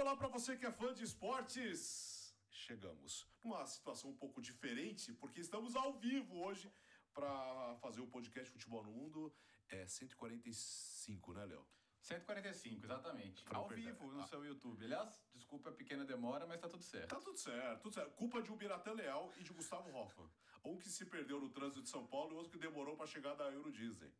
Olá para você que é fã de esportes. Chegamos numa situação um pouco diferente, porque estamos ao vivo hoje para fazer o podcast Futebol no Mundo. É 145, né, Léo? 145, exatamente. Pra Ao perder. vivo no Ah. seu YouTube. Aliás, desculpa a pequena demora, mas tá tudo certo. Tá tudo certo, tudo certo. Culpa de Ubiratã Leal e de Gustavo Hoffmann. Um que se perdeu no trânsito de São Paulo e outro que demorou para chegar da Euro Disney.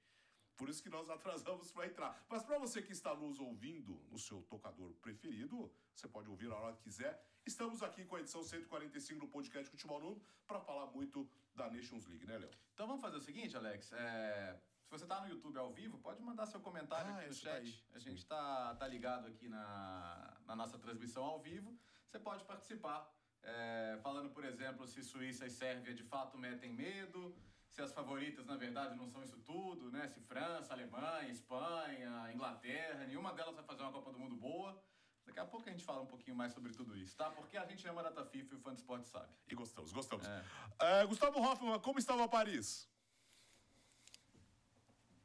Por isso que nós atrasamos para entrar. Mas para você que está nos ouvindo no seu tocador preferido, você pode ouvir a hora que quiser. Estamos aqui com a edição 145 do podcast Futebol Nuno para falar muito da Nations League, né, Léo? Então vamos fazer o seguinte, Alex. É, Se você tá no YouTube ao vivo, pode mandar seu comentário Ah, aqui no tá chat. aí. a gente tá, tá ligado aqui na, na nossa transmissão ao vivo. Você pode participar. é, falando, por exemplo, se Suíça e Sérvia de fato metem medo, se as favoritas, na verdade, não são isso tudo, né? Se França, Alemanha, Espanha, Inglaterra, nenhuma delas vai fazer uma Copa do Mundo boa. Daqui a pouco a gente fala um pouquinho mais sobre tudo isso, tá? Porque a gente ama a data FIFA e o fã de esporte sabe. E gostamos, gostamos. É. É, Gustavo Hoffmann, como estava Paris?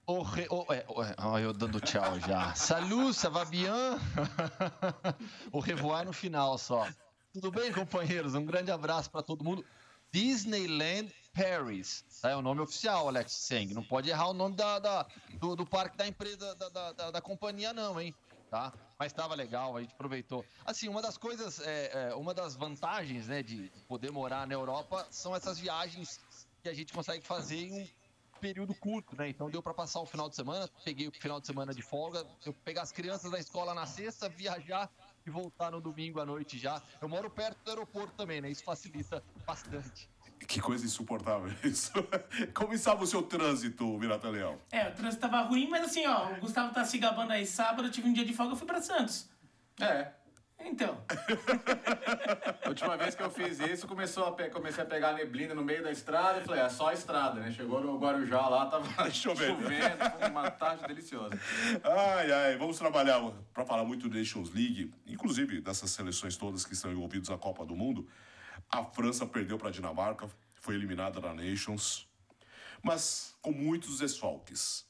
Au re- au- é, é, ó, eu dando tchau já. Salut, ça va bien? o revoar no final só. Tudo bem, companheiros? Um grande abraço para todo mundo. Disneyland Paris. Tá? É o nome oficial, Alex Seng. Não pode errar o nome da, da- do, do parque da empresa, da, da, da- da companhia, não, hein? Tá? Mas estava legal, a gente aproveitou. Assim, uma das coisas, é, é, uma das vantagens né, de poder morar na Europa são essas viagens que a gente consegue fazer em um período curto, né? Então deu para passar o final de semana, peguei o final de semana de folga, eu pegar as crianças da escola na sexta, viajar e voltar no domingo à noite já. Eu moro perto do aeroporto também, né? Isso facilita bastante. Que coisa insuportável isso. Como estava o seu trânsito, Mirata Leal? É, o trânsito tava ruim, mas assim, ó, o Gustavo tá se gabando aí sábado, eu tive um dia de folga, eu fui pra Santos. É, Então, A última vez que eu fiz isso, começou a pe- comecei a pegar neblina no meio da estrada e falei, é só a estrada, né? Chegou no Guarujá lá, tava Chovendo. chovendo, uma tarde deliciosa. Ai, ai, vamos trabalhar para falar muito do Nations League, inclusive dessas seleções todas que estão envolvidas na Copa do Mundo. A França perdeu para a Dinamarca, foi eliminada da Nations, mas com muitos desfalques.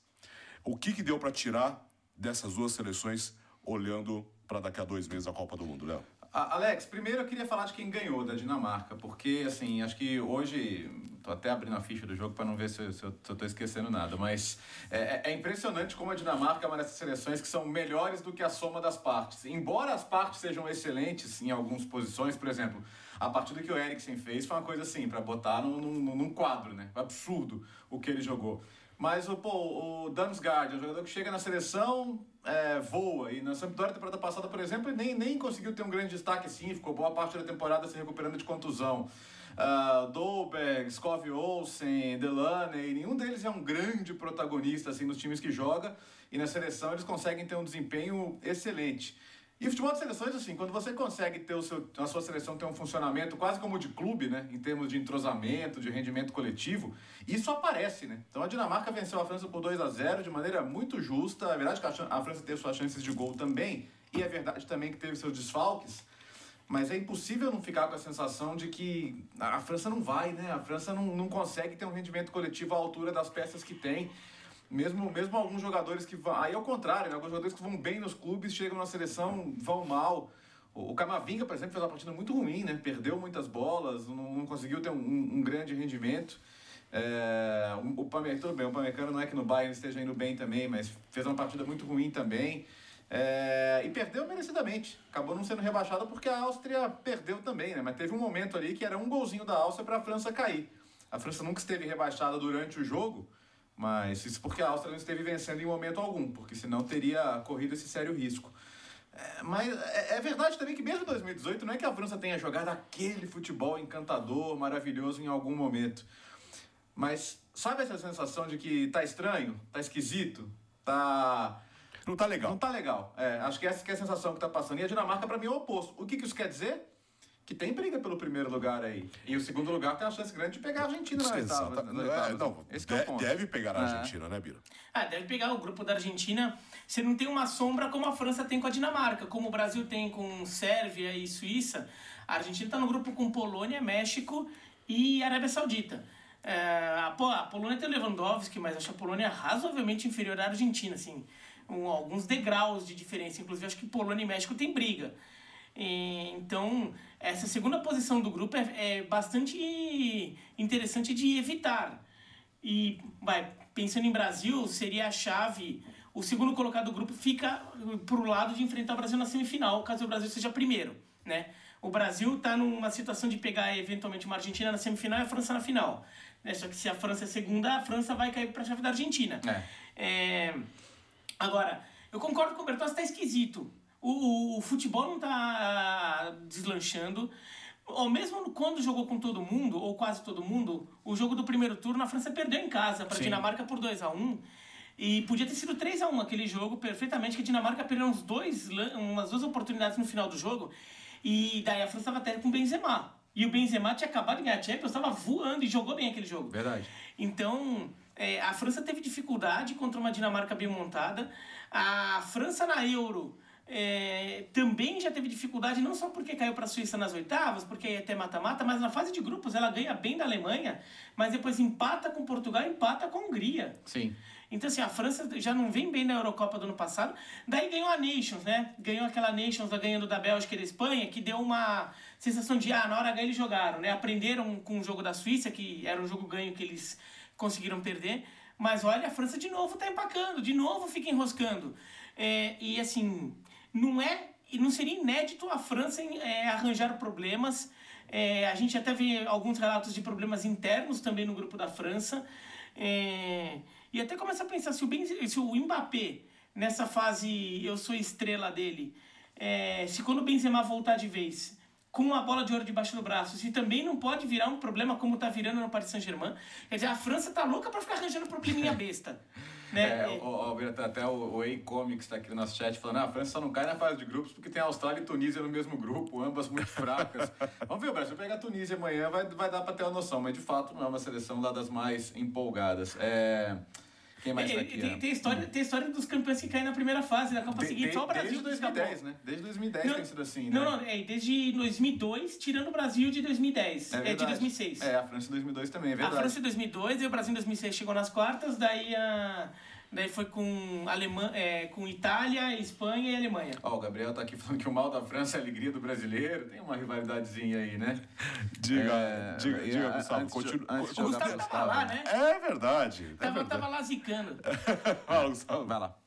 O que, que deu para tirar dessas duas seleções olhando para daqui a dois meses a Copa do Mundo, Léo? Alex, primeiro eu queria falar de quem ganhou da Dinamarca, porque assim, acho que hoje. Tô até abrindo a ficha do jogo para não ver se, eu- se, eu, se eu tô esquecendo nada, mas é, é- é impressionante como a Dinamarca é uma dessas seleções que são melhores do que a soma das partes. Embora as partes sejam excelentes em algumas posições, por exemplo, a partida que o Eriksen fez foi uma coisa assim, para botar num, num, num quadro, né? Absurdo o que ele jogou. Mas o, pô, o Damsgaard é um jogador que chega na seleção, é, voa. E na Sampdoria, temporada passada, por exemplo, nem, nem conseguiu ter um grande destaque assim. Ficou boa parte da temporada se recuperando de contusão. Uh, Dolberg, Olsen, Delaney, nenhum deles é um grande protagonista assim nos times que joga. E na seleção eles conseguem ter um desempenho excelente. E futebol de seleções, assim, quando você consegue ter o seu, a sua seleção ter um funcionamento quase como de clube, né? Em termos de entrosamento, de rendimento coletivo, isso aparece, né? Então a Dinamarca venceu a França por 2 a 0 de maneira muito justa. É verdade que a França teve suas chances de gol também, e é verdade também que teve seus desfalques. Mas é impossível não ficar com a sensação de que a França não vai, né? A França não, não consegue ter um rendimento coletivo à altura das peças que tem. Mesmo, mesmo alguns jogadores que vão. Aí é o contrário, né? Alguns jogadores que vão bem nos clubes, chegam na seleção, vão mal. O Camavinga, por exemplo, fez uma partida muito ruim, né? Perdeu muitas bolas, não, não conseguiu ter um, um grande rendimento. É, o Pamecano, tudo bem, o Pamecano não é que no Bayern esteja indo bem também, mas fez uma partida muito ruim também. É, e perdeu merecidamente. Acabou não sendo rebaixada porque a Áustria perdeu também, né? Mas teve um momento ali que era um golzinho da Áustria para a França cair. A França nunca esteve rebaixada durante o jogo, mas isso porque a Áustria não esteve vencendo em momento algum, porque senão teria corrido esse sério risco. É, mas é, é verdade também que mesmo em 2018 não é que a França tenha jogado aquele futebol encantador, maravilhoso em algum momento. Mas sabe essa sensação de que tá estranho, tá esquisito, tá Não tá legal. não tá legal. É, acho que essa que é a sensação que tá passando. E a Dinamarca, pra mim, é o oposto. O que, que isso quer dizer? Que tem briga pelo primeiro lugar aí. E o segundo lugar tem a chance grande de pegar a Argentina na oitava. É, não, Esse que é o de- ponto. deve pegar a É. Argentina, né, Bira? ah, deve pegar o grupo da Argentina. Você não tem uma sombra como a França tem com a Dinamarca, como o Brasil tem com Sérvia e Suíça. A Argentina tá no grupo com Polônia, México e Arábia Saudita. É, a Polônia tem o Lewandowski, mas acho a Polônia razoavelmente inferior à Argentina, assim. um, alguns degraus de diferença. Inclusive, acho que Polônia e México tem briga. E, então, essa segunda posição do grupo é, é bastante interessante de evitar. E, vai, pensando em Brasil, seria a chave. O segundo colocado do grupo fica pro lado de enfrentar o Brasil na semifinal, caso o Brasil seja primeiro, né? O Brasil está numa situação de pegar eventualmente uma Argentina na semifinal e a França na final. Né? Só que se a França é segunda, a França vai cair para a chave da Argentina. É. É... Agora, eu concordo com o Bertossi, está esquisito. O, o, o, futebol não está deslanchando. Ou mesmo quando jogou com todo mundo, ou quase todo mundo, o jogo do primeiro turno, a França perdeu em casa para a Dinamarca por 2 a 1 um, E podia ter sido 3 a 1 aquele jogo perfeitamente, que a Dinamarca perdeu uns dois, umas duas oportunidades no final do jogo. E daí a França estava até com o Benzema. E o Benzema tinha acabado de ganhar a Champions, estava voando e jogou bem aquele jogo. Verdade. Então, é, a França teve dificuldade contra uma Dinamarca bem montada. A França na Euro é, também já teve dificuldade, não só porque caiu para a Suíça nas oitavas, porque ia ter mata-mata, mas na fase de grupos ela ganha bem da Alemanha, mas depois empata com Portugal empata com a Hungria. Sim. Então, assim, a França já não vem bem na Eurocopa do ano passado. Daí ganhou a Nations, né? Ganhou aquela Nations ganhando da Bélgica e da Espanha, que deu uma sensação de, ah, na hora H eles jogaram, né? Aprenderam com o jogo da Suíça, que era um jogo ganho que eles conseguiram perder. Mas olha, a França de novo tá empacando, de novo fica enroscando. É, e assim, não é. Não seria inédito a França é, arranjar problemas. É, a gente até vê alguns relatos de problemas internos também no grupo da França. É, e até começa a pensar se o, ben, se o Mbappé, nessa fase eu sou estrela dele, se quando o Benzema voltar de vez, com a bola de ouro debaixo do braço, se também não pode virar um problema como tá virando no Paris Saint-Germain. Quer dizer, a França tá louca para ficar arranjando probleminha besta. Né? É, o, o, até o, o E-Comics está aqui no nosso chat falando: ah, a França só não cai na fase de grupos porque tem a Austrália e Tunísia no mesmo grupo, ambas muito fracas. Vamos ver, o Brasil pegar a Tunísia amanhã, vai, vai dar para ter uma noção, mas de fato não é uma seleção lá das mais empolgadas. É. Quem mais tá aqui? Tem, tem, história, tem história dos campeões que caem na primeira fase da Copa de, seguinte, de, só o Brasil Desde 2010, né? Desde 2010 não, tem sido assim, não, né? Não, é desde 2002, tirando o Brasil de 2010. É, é de 2006. É, a França em 2002 também, é verdade. A França em 2002 e o Brasil em 2006 chegou nas quartas, daí a... Daí foi com, Alemanha, é, com Itália, Espanha e Alemanha. Ó, oh, o Gabriel tá aqui falando que o mal da França é a alegria do brasileiro. Tem uma rivalidadezinha aí, né? Diga, é, diga, diga, Gustavo. Antes, continua, antes o Gustavo tava lá, né? É verdade. É tava, verdade. tava lá zicando. Fala, Gustavo. Vai lá.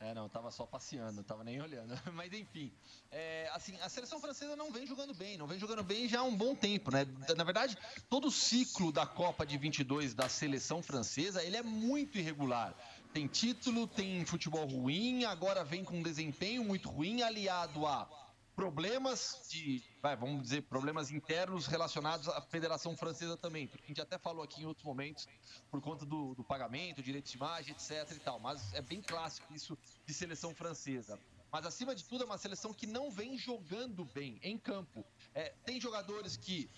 É, não, tava só passeando, tava nem olhando. Mas enfim, é, assim, a seleção francesa não vem jogando bem, não vem jogando bem já há um bom tempo, né? Na verdade, todo o ciclo da Copa de 22 da seleção francesa, ele é muito irregular. Tem título, tem futebol ruim, agora vem com um desempenho muito ruim, aliado a problemas de, vai, vamos dizer, problemas internos relacionados à Federação Francesa também, porque a gente até falou aqui em outros momentos, por conta do, do pagamento, direitos de imagem, etc e tal, mas é bem clássico isso de seleção francesa. Mas acima de tudo é uma seleção que não vem jogando bem em campo. É, tem jogadores que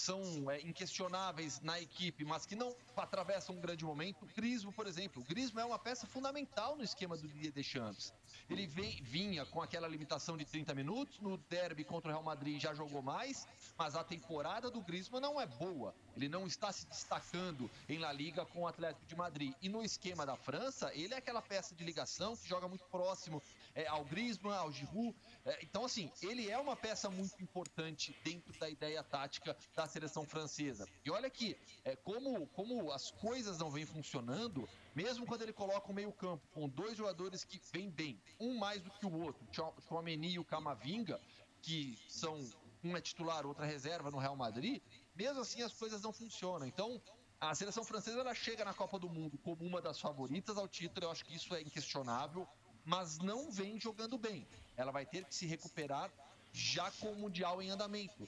são é, inquestionáveis na equipe, mas que não atravessam um grande momento. O Grismo, por exemplo. O Grismo é uma peça fundamental no esquema do Didier Deschamps. Ele vem, vinha com aquela limitação de 30 minutos, no derby contra o Real Madrid já jogou mais, mas a temporada do Griezmann não é boa. Ele não está se destacando em La Liga com o Atlético de Madrid. E no esquema da França, ele é aquela peça de ligação que joga muito próximo é, ao Griezmann, ao Giroud. É, então, assim, ele é uma peça muito importante dentro da ideia tática da seleção francesa. E olha aqui, é, como, como as coisas não vêm funcionando, mesmo quando ele coloca o meio-campo com dois jogadores que vêm bem, um mais do que o outro, o e o Camavinga, que são um é titular, outra reserva no Real Madrid, mesmo assim as coisas não funcionam. Então, a seleção francesa ela chega na Copa do Mundo como uma das favoritas ao título, eu acho que isso é inquestionável, mas não vem jogando bem. Ela vai ter que se recuperar já com o Mundial em andamento.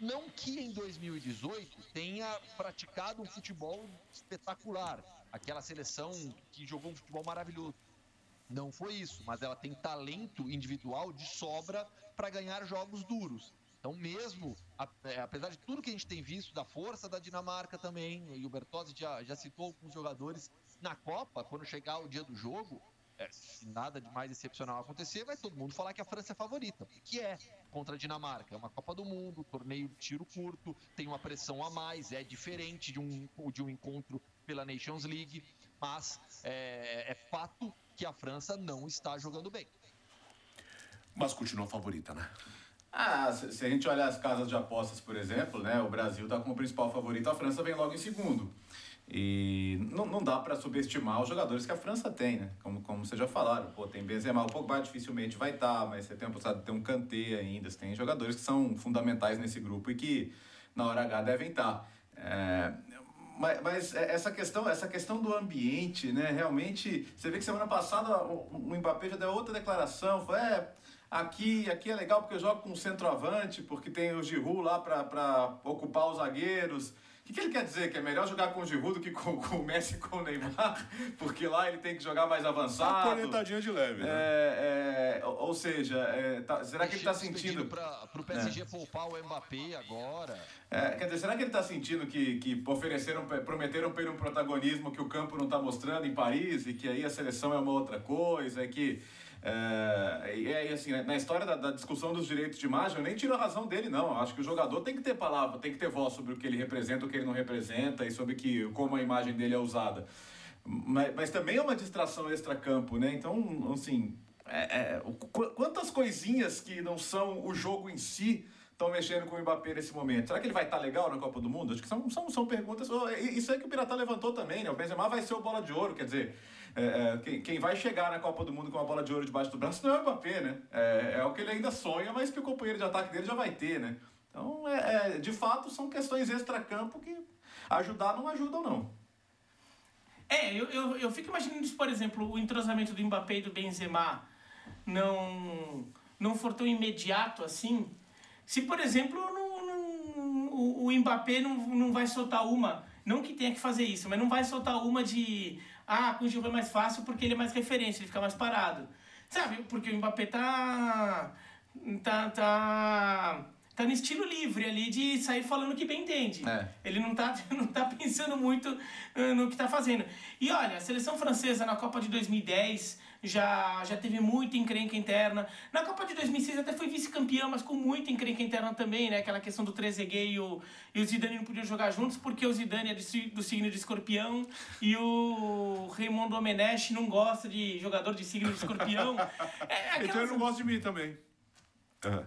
Não que em 2018 tenha praticado um futebol espetacular, aquela seleção que jogou um futebol maravilhoso. Não foi isso, mas ela tem talento individual de sobra para ganhar jogos duros. Então, mesmo, é, apesar de tudo que a gente tem visto, da força da Dinamarca também, e o Bertozzi já, já citou alguns jogadores, na Copa, quando chegar o dia do jogo, é, se nada de mais excepcional acontecer, vai todo mundo falar que a França é favorita, que é contra a Dinamarca. É uma Copa do Mundo, torneio de tiro curto, tem uma pressão a mais, é diferente de um, de um encontro pela Nations League. mas é, é fato que a França não está jogando bem. Mas continua favorita, né? Ah, se, a gente olhar as casas de apostas, por exemplo, né, o Brasil está como principal favorito, a França vem logo em segundo. E não, não dá para subestimar os jogadores que a França tem, né? Como, como vocês já falaram, pô, tem Benzema, o Pogba dificilmente vai estar, tá, mas você tem a possibilidade de ter um Kanté ainda, você tem jogadores que são fundamentais nesse grupo e que na hora H devem estar. Tá. É, mas, mas, essa questão, essa questão do ambiente, né? Realmente, você vê que semana passada o, o Mbappé já deu outra declaração, foi, é, aqui, aqui é legal porque eu jogo com centroavante, porque tem o Giroud lá para ocupar os zagueiros. O que, que, ele quer dizer? Que é melhor jogar com o Giroud do que com, com o Messi e com o Neymar? Porque lá ele tem que jogar mais avançado. Uma cornetadinha de leve, né? É, é, ou seja, é, tá, será que ele está sentindo... Para o PSG é. poupar o Mbappé agora... É, quer dizer, será que ele está sentindo que, que ofereceram, prometeram para ele um protagonismo que o campo não está mostrando em Paris e que aí a seleção é uma outra coisa, que é, e é assim, né, na história da, da, discussão dos direitos de imagem, eu nem tiro a razão dele, não. Eu acho que o jogador tem que ter palavra, tem que ter voz sobre o que ele representa, o que ele não representa e sobre que, como a imagem dele é usada. Mas, mas também é uma distração extra-campo, né? Então, assim, é, é, quantas coisinhas que não são o jogo em si estão mexendo com o Mbappé nesse momento? Será que ele vai estar tá legal na Copa do Mundo? Acho que são, são, são perguntas. Isso aí que o Pirata levantou também, né? O Benzema vai ser o bola de ouro, quer dizer é, é, quem, quem, vai chegar na Copa do Mundo com uma bola de ouro debaixo do braço não é o Mbappé, né? É, é o que ele ainda sonha, mas que o companheiro de ataque dele já vai ter, né? Então, é, é de fato, são questões extra-campo que ajudar não ajudam, não. É, eu, eu, eu fico imaginando, por exemplo, o entrosamento do Mbappé e do Benzema não, não for tão imediato assim. Se, por exemplo, não, não, o, o Mbappé não, não vai soltar uma, não que tenha que fazer isso, mas não vai soltar uma de ah, com o Gil é mais fácil porque ele é mais referência, ele fica mais parado. Sabe? Porque o Mbappé tá. tá. tá. Tá no estilo livre ali de sair falando o que bem entende. É. Ele não tá, não tá pensando muito uh, no que tá fazendo. E olha, a seleção francesa na Copa de 2010 já, já teve muita encrenca interna. Na Copa de 2006 até foi vice-campeão, mas com muita encrenca interna também, né? Aquela questão do Trezeguet e o, e o Zidane não podiam jogar juntos porque o Zidane é do, do signo de escorpião e o Raymond Domenech não gosta de jogador de signo de escorpião. É, aquelas... Então ele não gosta de mim também. Uhum.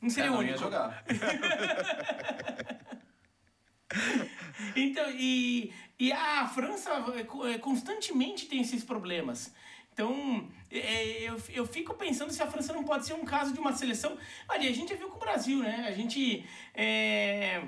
Não seria é, o único. jogar. então, e, e a França é, é, constantemente tem esses problemas. Então, eu, eu fico pensando se a França não pode ser um caso de uma seleção. Olha, a gente já viu com o Brasil, né? A gente é,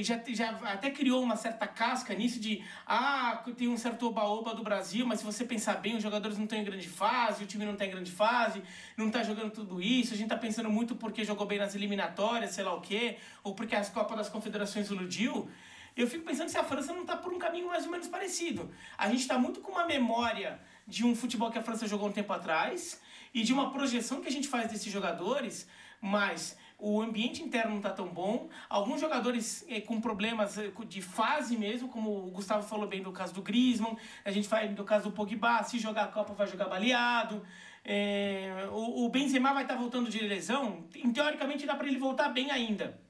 já, já até criou uma certa casca nisso de ah, tem um certo oba-oba do Brasil, mas se você pensar bem, os jogadores não estão em grande fase, o time não está em grande fase, não está jogando tudo isso, a gente está pensando muito porque jogou bem nas eliminatórias, sei lá o quê, ou porque as Copas das Confederações iludiu. Eu fico pensando se a França não está por um caminho mais ou menos parecido. A gente está muito com uma memória de um futebol que a França jogou um tempo atrás e de uma projeção que a gente faz desses jogadores, mas o ambiente interno não está tão bom. Alguns jogadores eh, com problemas eh, de fase mesmo, como o Gustavo falou bem do caso do Griezmann, a gente faz do caso do Pogba, se jogar a Copa vai jogar baleado. É, o, o Benzema vai estar tá voltando de lesão, teoricamente dá para ele voltar bem ainda.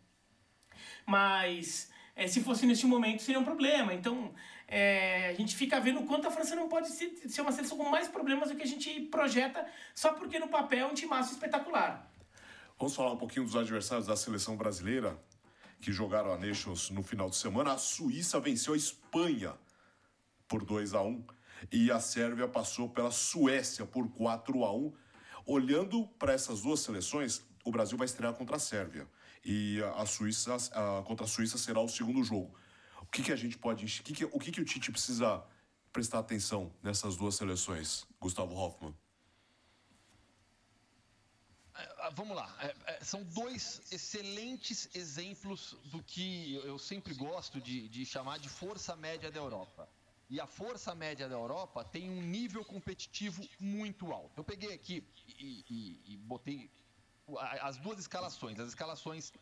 Mas é, se fosse neste momento seria um problema. Então é, a gente fica vendo o quanto a França não pode ser, uma seleção com mais problemas do que a gente projeta, só porque no papel é um timaço espetacular. Vamos falar um pouquinho dos adversários da seleção brasileira que jogaram a Nations no final de semana. A Suíça venceu a Espanha por 2 a 1 e a Sérvia passou pela Suécia por 4 a 1. Olhando para essas duas seleções, o Brasil vai estrear contra a Sérvia e a Suíça a, contra a Suíça será o segundo jogo. Que, que a gente pode. Que, que, o que, que o Tite precisa prestar atenção nessas duas seleções, Gustavo Hoffmann? É, ah, vamos lá, é, é, são dois excelentes exemplos do que eu sempre gosto de, de chamar de força média da Europa. E a força média da Europa tem um nível competitivo muito alto. Eu peguei aqui e, e, e botei as duas escalações. As escalações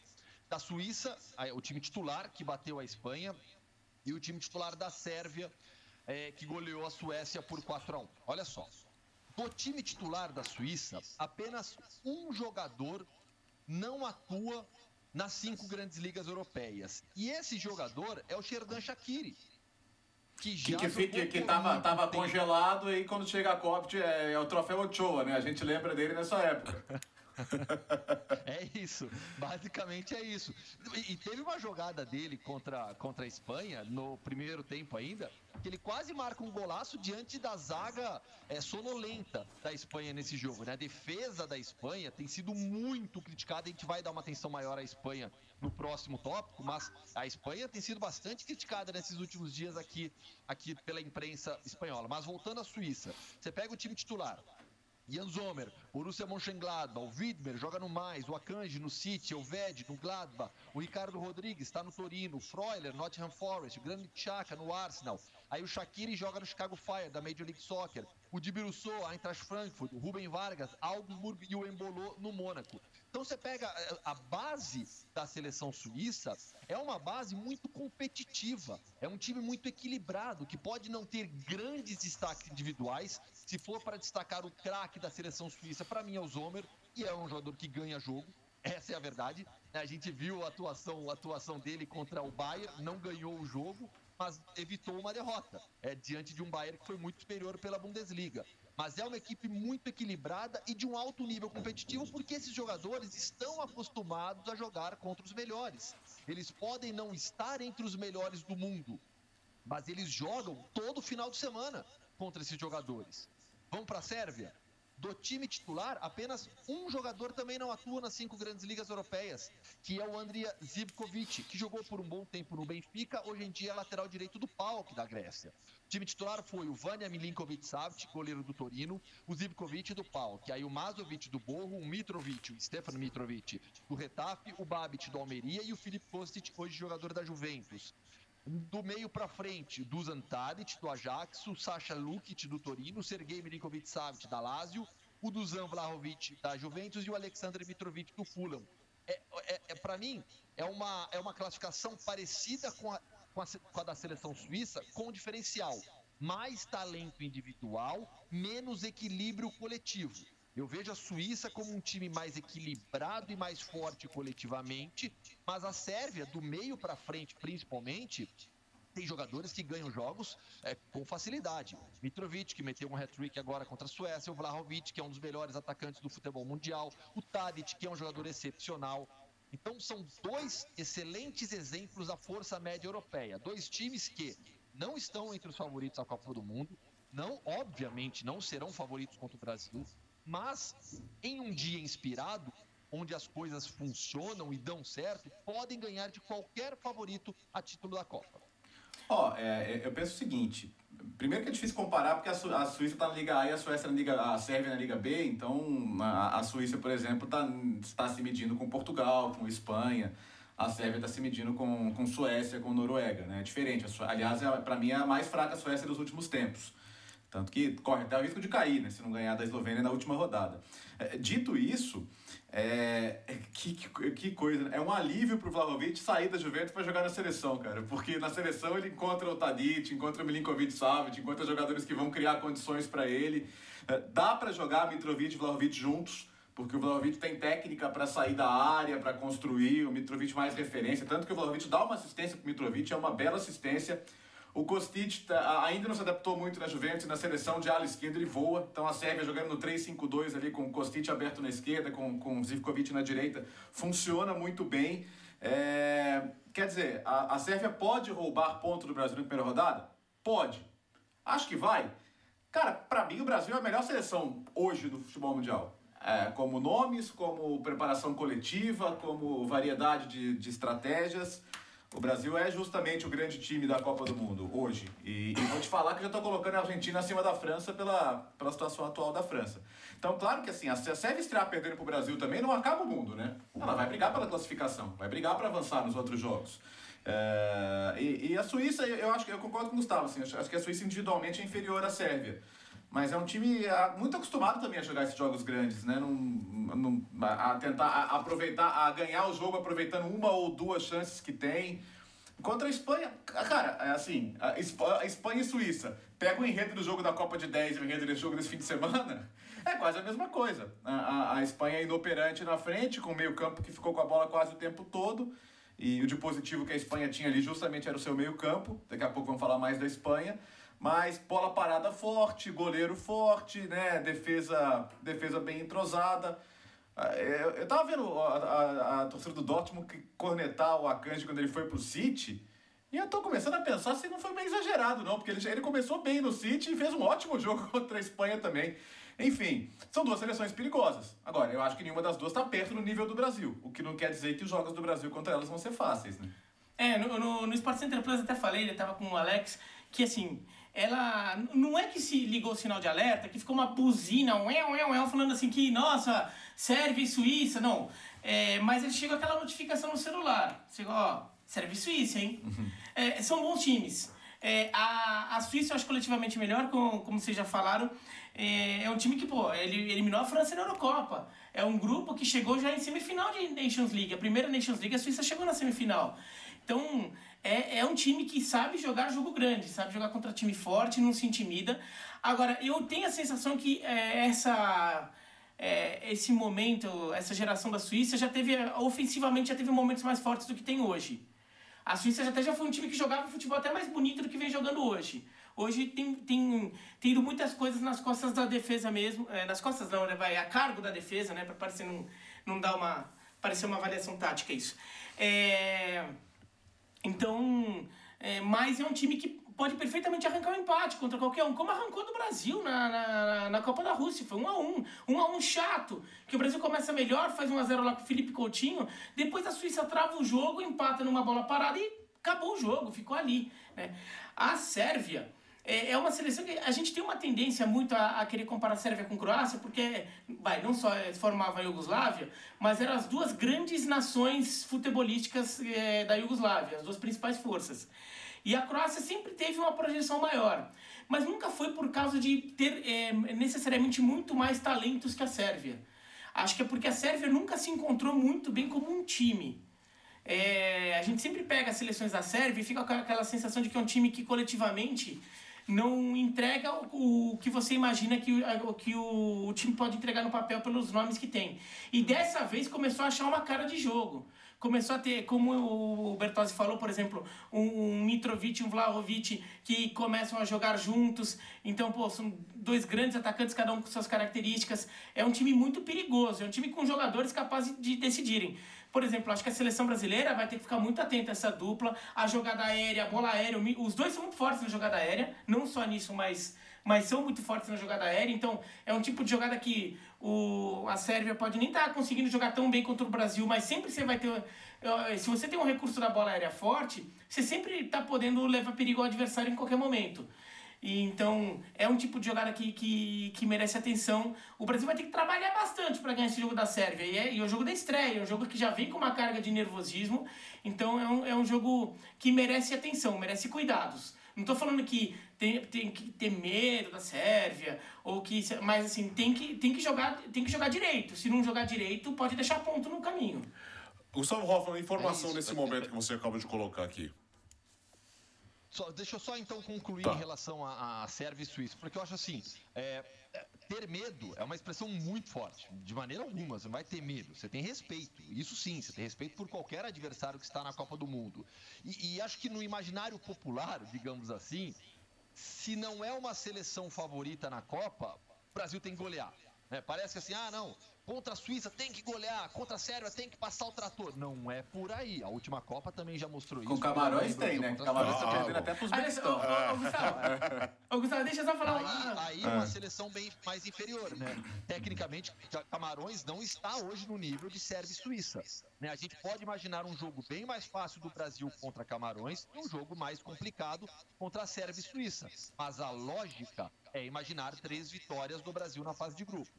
da Suíça, o time titular que bateu a Espanha, e o time titular da Sérvia, é, que goleou a Suécia por 4 a 1 Olha só. Do time titular da Suíça, apenas um jogador não atua nas cinco grandes ligas europeias. E esse jogador é o Sherdan Shaqiri. que já que, que, que, que tava, tava congelado e quando chega a Copt é, é, o troféu Ochoa, né? A gente lembra dele nessa época. é isso, basicamente é isso. E, teve uma jogada dele contra, contra a Espanha, no primeiro tempo ainda, que ele quase marca um golaço diante da zaga é, sonolenta da Espanha nesse jogo. Né? A defesa da Espanha tem sido muito criticada, a gente vai dar uma atenção maior à Espanha no próximo tópico, mas a Espanha tem sido bastante criticada nesses últimos dias aqui, aqui pela imprensa espanhola. Mas voltando à Suíça, você pega o time titular, Jan Zomer, Borussia Mönchengladbach, o Widmer joga no Mais, o Akanji no City, o Ved no Gladbach, o Ricardo Rodrigues está no Torino, o Freuler, Nottingham Forest, o Grande Chaka no Arsenal, aí o Shaqiri joga no Chicago Fire da Major League Soccer, o Dibirusso, Eintracht Frankfurt, o Ruben Vargas, Augsburg e o Embolô no Mônaco. Então você pega eh, a base da seleção suíça, é uma base muito competitiva, é um time muito equilibrado, que pode não ter grandes destaques individuais, se for para destacar o craque da seleção suíça, para mim é o Zomer, e é um jogador que ganha jogo, essa é a verdade. A gente viu a atuação, a atuação dele contra o Bayern, não ganhou o jogo, mas evitou uma derrota é, diante de um Bayern que foi muito superior pela Bundesliga. Mas é uma equipe muito equilibrada e de um alto nível competitivo, porque esses jogadores estão acostumados a jogar contra os melhores. Eles podem não estar entre os melhores do mundo, mas eles jogam todo final de semana contra esses jogadores. Vão para a Sérvia? Do time titular, apenas um jogador também não atua nas cinco grandes ligas europeias, que é o Andrija Zivkovic, que jogou por um bom tempo no Benfica, hoje em dia é lateral direito do PAOK da Grécia. O time titular foi o Vanja Milinkovic-Savic, goleiro do Torino, o Zivkovic do PAOK, aí o Mazovic do Borro, o Mitrovic, o Stefan Mitrovic do Retafe, o Babit do Almeria e o Filip Kostic, hoje jogador da Juventus. Do meio para frente, Dusan Tadic, do Ajax, o Sasha Lukic, do Torino, o Sergei Milinkovic-Savic, da Lazio, o Dusan Vlahovic, da Juventus, e o Alexander Mitrovic, do Fulham. É, é, é para mim, é uma, é uma classificação parecida com a, com a, com, a, da seleção suíça, com diferencial. Mais talento individual, menos equilíbrio coletivo. Eu vejo a Suíça como um time mais equilibrado e mais forte coletivamente, mas a Sérvia, do meio para frente principalmente, tem jogadores que ganham jogos é, com facilidade. Mitrovic, que meteu um hat-trick agora contra a Suécia, o Vlahovic, que é um dos melhores atacantes do futebol mundial, o Tadic, que é um jogador excepcional. Então são dois excelentes exemplos da força média europeia. Dois times que não estão entre os favoritos à Copa do Mundo, não, obviamente, não serão favoritos contra o Brasil, mas em um dia inspirado, onde as coisas funcionam e dão certo, podem ganhar de qualquer favorito a título da Copa. Ó, oh, é, eu penso o seguinte. Primeiro que é difícil comparar porque a, Su a Suíça está na Liga A e a Suécia na Liga a Sérvia na Liga B, então a, a Suíça, por exemplo, tá, está se medindo com Portugal, com Espanha. A Sérvia está se medindo com, com Suécia, com Noruega, né? É diferente. Aliás, é, para mim é a mais fraca a Suécia dos últimos tempos. Tanto que corre até o risco de cair, né? Se não ganhar da Eslovênia na última rodada. É, dito isso, é, é que, que, que, coisa. Né? É um alívio pro Vlahovic sair da Juventus para jogar na seleção, cara. Porque na seleção ele encontra o Tadic, encontra o Milinkovic Savic, encontra jogadores que vão criar condições para ele. É, dá para jogar Mitrovic e Vlahovic juntos porque o Vlahovic tem técnica para sair da área, para construir, o Mitrovic mais referência, tanto que o Vlahovic dá uma assistência para o Mitrovic, é uma bela assistência, o Kostic tá, ainda não se adaptou muito na Juventus, na seleção de ala esquerda ele voa. Então a Sérvia jogando no 3-5-2 ali com o Kostic aberto na esquerda, com, com o Zivkovic na direita, funciona muito bem. É, quer dizer, a, a Sérvia pode roubar ponto do Brasil na primeira rodada? Pode. Acho que vai. Cara, para mim o Brasil é a melhor seleção hoje do futebol mundial. É, como nomes, como preparação coletiva, como variedade de, de estratégias. O Brasil é justamente o grande time da Copa do Mundo hoje. E, e vou te falar que já estou colocando a Argentina acima da França pela, pela situação atual da França. Então, claro que assim, se a Sérvia estrear perdendo para o Brasil também, não acaba o mundo, né? Ela vai brigar pela classificação, vai brigar para avançar nos outros jogos. É, e, e, a Suíça, eu acho que eu concordo com o Gustavo, assim, acho que a Suíça individualmente é inferior à Sérvia. Mas é um time ah, muito acostumado também a jogar esses jogos grandes, né? A tentar a aproveitar, a ganhar o jogo aproveitando uma ou duas chances que tem. Contra a Espanha, cara, é assim, a Espanha e Suíça, pega o enredo do jogo da Copa de 10 e o enredo desse jogo desse fim de semana, é quase a mesma coisa. A, a, a Espanha é inoperante na frente, com o meio campo que ficou com a bola quase o tempo todo, E o de positivo que a Espanha tinha ali justamente era o seu meio-campo. Daqui a pouco vamos falar mais da Espanha. Mas bola parada forte, goleiro forte, né? Defesa, defesa bem entrosada. Ah, Eu, eu tava vendo a, a, a torcida do Dortmund cornetar o Akanji quando ele foi pro City. E eu tô começando a pensar se não foi bem exagerado, não, porque ele, ele começou bem no City e fez um ótimo jogo contra a Espanha também. Enfim, são duas seleções perigosas. Agora, eu acho que nenhuma das duas tá perto no nível do Brasil, o que não quer dizer que os jogos do Brasil contra elas vão ser fáceis, né? É, no, no, no Sport Center Plus até falei, ele tava com o Alex, que assim, ela não é que se ligou o sinal de alerta, que ficou uma buzina, um ué, ué, ué, falando assim que, nossa, serve Suíça, não. É, mas ele chegou aquela notificação no celular. Chegou, ó, serve Suíça, hein? É, são bons times. É, a, a Suíça eu acho coletivamente melhor, como, como vocês já falaram. É, é um time que, pô, ele eliminou a França na Eurocopa. É um grupo que chegou já em semifinal de Nations League. A primeira Nations League, a Suíça chegou na semifinal. Então, é, é um time que sabe jogar jogo grande, sabe jogar contra time forte, não se intimida. Agora, eu tenho a sensação que é, essa é, esse momento, essa geração da Suíça já teve, ofensivamente, já teve momentos mais fortes do que tem hoje. A Suíça já até já foi um time que jogava futebol até mais bonito do que vem jogando hoje. Hoje tem, tem, tem muitas coisas nas costas da defesa mesmo. É, nas costas não, né? Vai a cargo da defesa, né? Pra parecer não, não dar uma. parecer uma avaliação tática isso. É, então, é, mas é um time que pode perfeitamente arrancar um empate contra qualquer um, como arrancou do Brasil na, na, na Copa da Rússia. Foi um a um, um a um chato, que o Brasil começa melhor, faz 1 a 0 lá com o Felipe Coutinho, depois a Suíça trava o jogo, empata numa bola parada e acabou o jogo, ficou ali. Né? A Sérvia é, é uma seleção que a gente tem uma tendência muito a, a querer comparar a Sérvia com a Croácia, porque vai, não só eh, formava a Iugoslávia, mas eram as duas grandes nações futebolísticas eh, da Iugoslávia, as duas principais forças. E a Croácia sempre teve uma projeção maior, mas nunca foi por causa de ter eh, necessariamente muito mais talentos que a Sérvia. Acho que é porque a Sérvia nunca se encontrou muito bem como um time. É, a gente sempre pega as seleções da Sérvia e fica com aquela sensação de que é um time que coletivamente não entrega o, o que você imagina que, o- que o, o time pode entregar no papel pelos nomes que tem. E dessa vez começou a achar uma cara de jogo. Começou a ter, como o Bertozzi falou, por exemplo, um, um Mitrovic e um Vlahovic que começam a jogar juntos. Então, pô, são dois grandes atacantes, cada um com suas características. É um time muito perigoso, é um time com jogadores capazes de decidirem. Por exemplo, acho que a seleção brasileira vai ter que ficar muito atenta a essa dupla, a jogada aérea, a bola aérea. Os dois são muito fortes na jogada aérea, não só nisso, mas, mas são muito fortes na jogada aérea. Então, é um tipo de jogada que o, a Sérvia pode nem estar conseguindo jogar tão bem contra o Brasil, mas sempre você vai ter. eh, Se você tem um recurso da bola aérea forte, você sempre está podendo levar perigo ao adversário em qualquer momento. E, então, é um tipo de jogada que, que, que merece atenção. O Brasil vai ter que trabalhar bastante para ganhar esse jogo da Sérvia. E é, e é o jogo da estreia, é um jogo que já vem com uma carga de nervosismo. Então, é um, é um jogo que merece atenção, merece cuidados. Não estou falando que tem, tem que ter medo da Sérvia, ou que, mas assim, tem que, tem, que jogar, tem que jogar direito. Se não jogar direito, pode deixar ponto no caminho. Gustavo Hoffman, informação É nesse momento que você acaba de colocar aqui. Só- deixa eu só então concluir Tá. em relação a, a e Suíça, porque eu acho assim, é, é, ter medo é uma expressão muito forte, de maneira alguma, você não vai ter medo, você tem respeito, isso sim, você tem respeito por qualquer adversário que está na Copa do Mundo. E, e acho que no imaginário popular, digamos assim, se não é uma seleção favorita na Copa, o Brasil tem que golear. né? Parece que assim, ah não, contra a Suíça tem que golear, contra a Sérvia tem que passar o trator. Não é por aí, a última Copa também já mostrou isso. Com Camarões tem, né? Camarões tá Ah, perdendo até pro Aliás, ô, Uzbequistão. ô, ô, Gustavo, ô, Gustavo, deixa eu só falar uma... Aí, aí uma seleção bem mais inferior, né? Tecnicamente, Camarões não está hoje no nível de Sérvia e Suíça. Né? A gente pode imaginar um jogo bem mais fácil do Brasil contra Camarões e um jogo mais complicado contra a Sérvia e Suíça. Mas a lógica é imaginar três vitórias do Brasil na fase de grupo.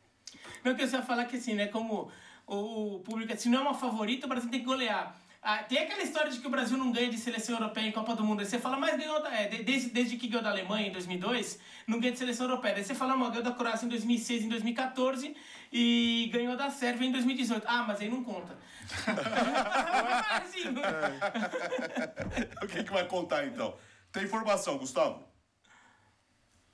Não, que eu só ia falar que assim, né, como o público, se não é uma favorita, o Brasil tem que golear. Ah, tem aquela história de que o Brasil não ganha de seleção europeia em Copa do Mundo. Aí você fala, mas ganhou, da- é, de- desde, desde que ganhou da Alemanha em 2002, não ganha de seleção europeia. Daí você fala, mas ganhou da Croácia em 2006, em 2014 e ganhou da Sérvia em 2018. Ah, mas aí não conta. Mas, assim, O que, que vai contar então? Tem informação, Gustavo?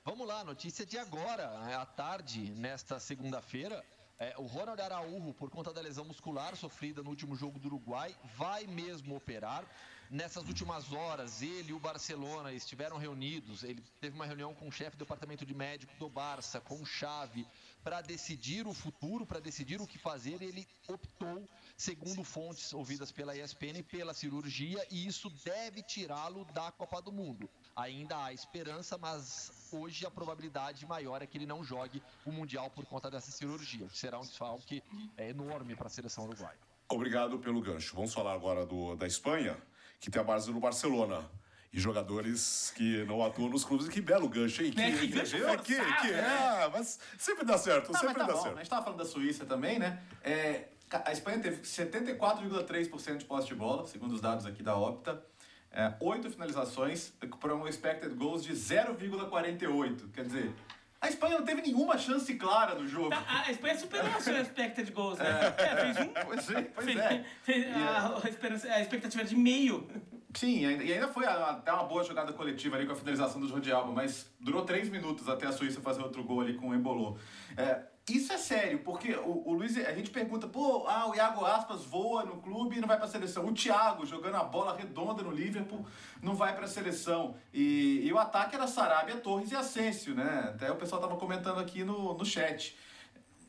Vamos lá, notícia de agora, né, à tarde, nesta segunda-feira. É, o Ronald Araújo, por conta da lesão muscular sofrida no último jogo do Uruguai, vai mesmo operar. Nessas últimas horas, ele e o Barcelona estiveram reunidos. Ele teve uma reunião com o chefe do departamento de médico do Barça, com o Xavi, para decidir o futuro, para decidir o que fazer. Ele optou, segundo fontes ouvidas pela ESPN, pela cirurgia e isso deve tirá-lo da Copa do Mundo. Ainda há esperança, mas hoje a probabilidade maior é que ele não jogue o Mundial por conta dessa cirurgia. Será um desfalque é, enorme para a seleção uruguaia. Obrigado pelo gancho. Vamos falar agora do, da Espanha, que tem a base no Barcelona. E jogadores que não atuam nos clubes. Que belo gancho, hein? É, que gancho é, que, que, né? é, mas sempre dá certo, Não, sempre tá dá bom. A certo. gente tava falando da Suíça também, né? É, a Espanha teve 74,3% de posse de bola, segundo os dados aqui da Opta. É, oito finalizações para um expected goals de 0,48. Quer dizer, a Espanha não teve nenhuma chance clara no jogo. Tá, a Espanha superou a sua expected goals, né? É, fez um. Pois é, pois fez, é. fez a, a esperança- a expectativa de meio. Sim, e ainda- foi a- até uma boa jogada coletiva ali com a finalização do Jordi Alba, mas durou três minutos até a Suíça fazer outro gol ali com o Embolô. É, isso é sério, porque o, o Luiz, a gente pergunta, pô, ah, o Iago Aspas voa no clube e não vai pra seleção. O Thiago, jogando a bola redonda no Liverpool, não vai pra seleção. E, e o ataque era Sarabia, Torres e Asensio, né? Até o pessoal tava comentando aqui no, no chat.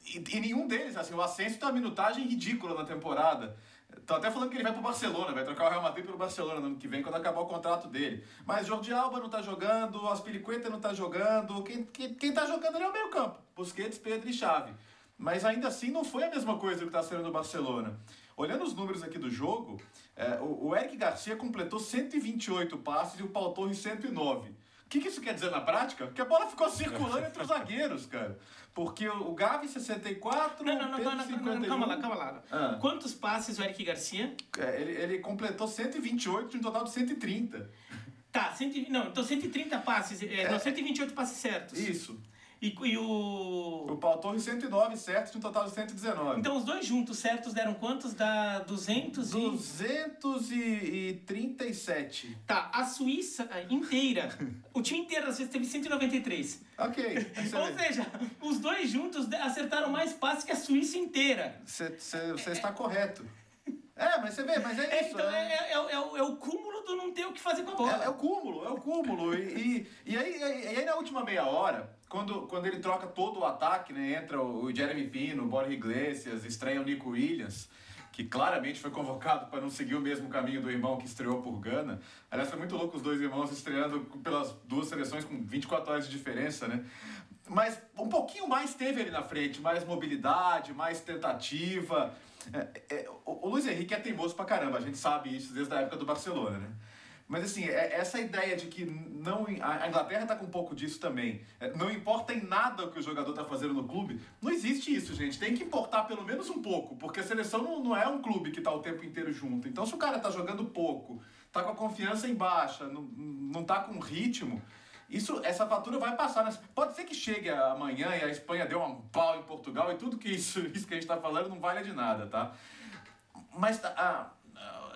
E, e nenhum deles, assim, o Asensio tem uma minutagem ridícula na temporada. Estão até falando que ele vai pro Barcelona, vai trocar o Real Madrid pelo Barcelona no ano que vem, quando acabar o contrato dele. Mas Jordi Alba não tá jogando, Aspilicueta não tá jogando, quem, quem, quem tá jogando ali é o meio campo, Busquets, Pedro e Xavi. Mas ainda assim não foi a mesma coisa que tá sendo no Barcelona. Olhando os números aqui do jogo, é, o, o Eric Garcia completou 128 passes e o Paul Torres 109. O que, que isso quer dizer na prática? Que a bola ficou circulando entre os zagueiros, cara. Porque o, Gavi 64, Não, não, não, Pedro não, não, não, 51. não, calma lá, calma lá. Ah. Quantos passes o Eric Garcia? É, Ele, ele completou 128 de um total de 130. Tá, 100, não, então 130 passes, é, não, 128 passes certos. Isso. E, e o. O Paul Torres 109 certos de um total de 119. Então os dois juntos certos deram quantos? Dá 200 e. 237. Tá, a Suíça inteira, o time inteiro da Suíça teve 193. Ok. Ou seja, os dois juntos acertaram mais passes que a Suíça inteira. Você está correto. É, mas você vê, mas é isso. então né? é, é, é o- é o cúmulo do não ter o que fazer com a bola. É, é o cúmulo, é o cúmulo. E, e, e aí, e aí na última meia hora, quando, quando ele troca todo o ataque, né? Entra o, Jeremy Pino, o Borja Iglesias, estreia o Nico Williams, que claramente foi convocado para não seguir o mesmo caminho do irmão que estreou por Gana. Aliás, foi muito louco os dois irmãos estreando pelas duas seleções com 24 horas de diferença, né? Mas um pouquinho mais teve ali na frente, mais mobilidade, mais tentativa. É, é, o, o Luiz Henrique é teimoso pra caramba, a gente sabe isso desde a época do Barcelona, né? Mas assim, é- essa ideia de que não a a Inglaterra tá com um pouco disso também. É, Não importa em nada o que o jogador tá fazendo no clube. Não existe isso, gente. Tem que importar pelo menos um pouco, porque a seleção não, não é um clube que tá o tempo inteiro junto. Então, se o cara tá jogando pouco, tá com a confiança em baixa, não, não tá com ritmo, isso, essa fatura vai passar. Né? Pode ser que chegue amanhã e a Espanha deu um pau em Portugal e tudo que isso, isso que a gente tá falando não vale de nada, tá? Mas, tá- ah,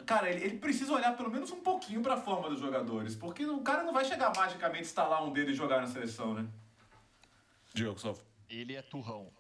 cara, ele, ele precisa olhar pelo menos um pouquinho pra forma dos jogadores, porque o cara não vai chegar magicamente, instalar um dedo e jogar na seleção, né? Diego Gustavo. Ele é turrão.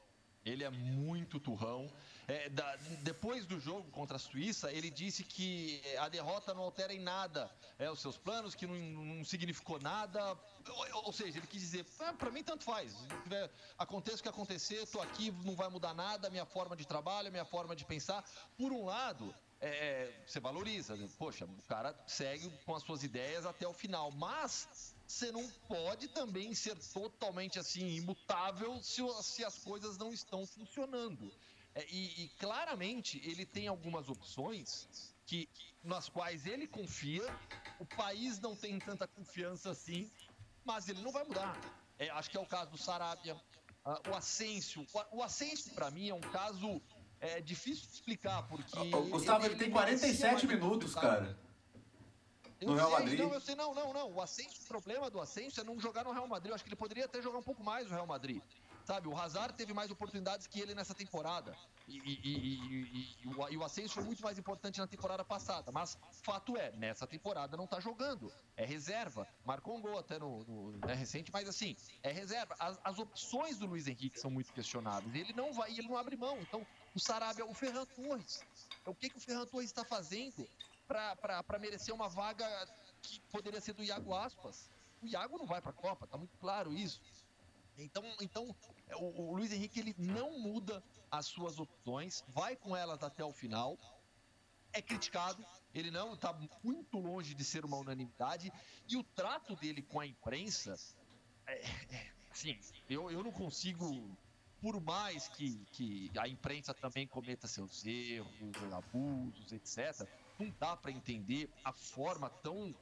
Ele é muito turrão. É, da- depois do jogo contra a Suíça, ele disse que a derrota não altera em nada é, os seus planos, que não, não significou nada. Ou, ou seja, ele quis dizer, ah, para mim tanto faz. Tiver- aconteça o que acontecer, tô aqui, não vai mudar nada, minha forma de trabalho, minha forma de pensar. Por um lado, é, você valoriza, né? poxa, o cara segue com as suas ideias até o final, mas você não pode também ser totalmente assim imutável se, se as coisas não estão funcionando. É, e, e claramente ele tem algumas opções que nas quais ele confia, o país não tem tanta confiança assim, mas ele não vai mudar. É, acho que é o caso do Sarabia, ah, o Asensio. O, o Asensio para mim é um caso é, difícil explicar porque O Gustavo, ele, tem 47 merecia mais minutos, cara. Eu No Real sei, Madrid? Não, eu sei, não, não, não. O Asensio, o problema do Asensio é não jogar no Real Madrid. Eu acho que ele poderia até jogar um pouco mais no Real Madrid. Sabe, o Hazard teve mais oportunidades que ele nessa temporada. E, e, e, e o Ascenso foi muito mais importante na temporada passada. Mas fato é, nessa temporada não tá jogando. É reserva. Marcou um gol até no, no né, recente, mas assim, é reserva. As, as, opções do Luiz Henrique são muito questionáveis. Ele não vai, ele não abre mão. Então, o Sarabia, o Ferran Torres. O que, que o Ferran Torres está fazendo para merecer uma vaga que poderia ser do Iago Aspas? O Iago não vai para a Copa, tá muito claro isso. Então, então o, o, Luiz Henrique ele não muda as suas opções, vai com elas até o final. É criticado, ele não está muito longe de ser uma unanimidade e o trato dele com a imprensa, é, é, assim, eu, eu não consigo, por mais que, que a imprensa também cometa seus erros, abusos, etc. Não dá para entender a forma tão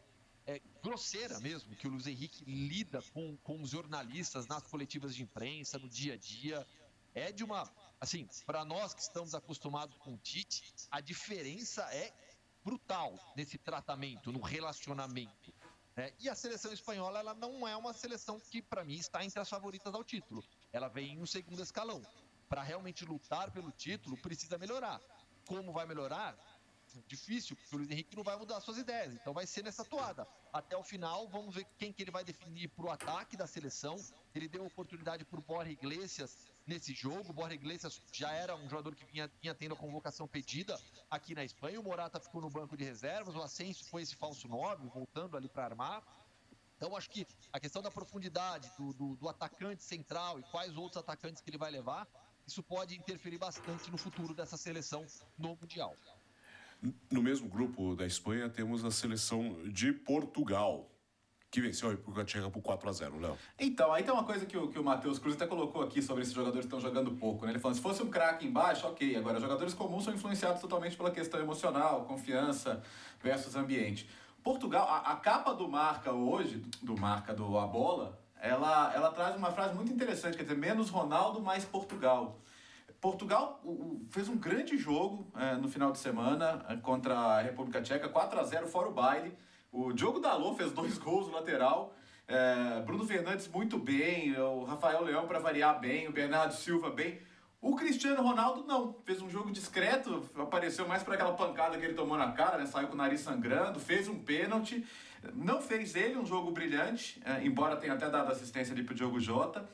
é, grosseira mesmo que o Luiz Henrique lida com, com os jornalistas nas coletivas de imprensa, no dia a dia. É de uma. Assim, para nós que estamos acostumados com o Tite, a diferença é brutal nesse tratamento, no relacionamento. Né? E a seleção espanhola, ela não é uma seleção que, para mim, está entre as favoritas ao título. Ela vem no segundo escalão. Para realmente lutar pelo título, precisa melhorar. Como vai melhorar? difícil, porque o Luiz Henrique não vai mudar suas ideias. Então vai ser nessa toada. Até o final, vamos ver quem que ele vai definir para o ataque da seleção. Ele deu oportunidade para o Borja Iglesias nesse jogo. O Borja Iglesias já era um jogador que vinha, vinha tendo a convocação pedida aqui na Espanha. O Morata ficou no banco de reservas. O Asensio foi esse falso 9, voltando ali para armar. Então, acho que a questão da profundidade do, do, do atacante central e quais outros atacantes que ele vai levar, isso pode interferir bastante no futuro dessa seleção no Mundial. No mesmo grupo da Espanha, temos a seleção de Portugal, que venceu a República Tcheca por 4 a 0 Léo. Então, aí tem uma coisa que o, que o Matheus Cruz até colocou aqui sobre esses jogadores que estão jogando pouco, né? Ele falou, se fosse um craque embaixo, ok. Agora, jogadores comuns são influenciados totalmente pela questão emocional, confiança versus ambiente. Portugal, a, a capa do Marca hoje, do Marca do A Bola, ela, ela traz uma frase muito interessante, quer dizer, menos Ronaldo, mais Portugal. Portugal fez um grande jogo é, no final de semana é, contra a República Tcheca, 4 a 0 fora o baile. O Diogo Dalot fez dois gols no lateral. É, Bruno Fernandes muito bem, o Rafael Leão para variar bem, o Bernardo Silva bem. O Cristiano Ronaldo não, fez um jogo discreto, apareceu mais para aquela pancada que ele tomou na cara, né? saiu com o nariz sangrando, fez um pênalti. Não fez ele um jogo brilhante, é, embora tenha até dado assistência ali para o Diogo Jota.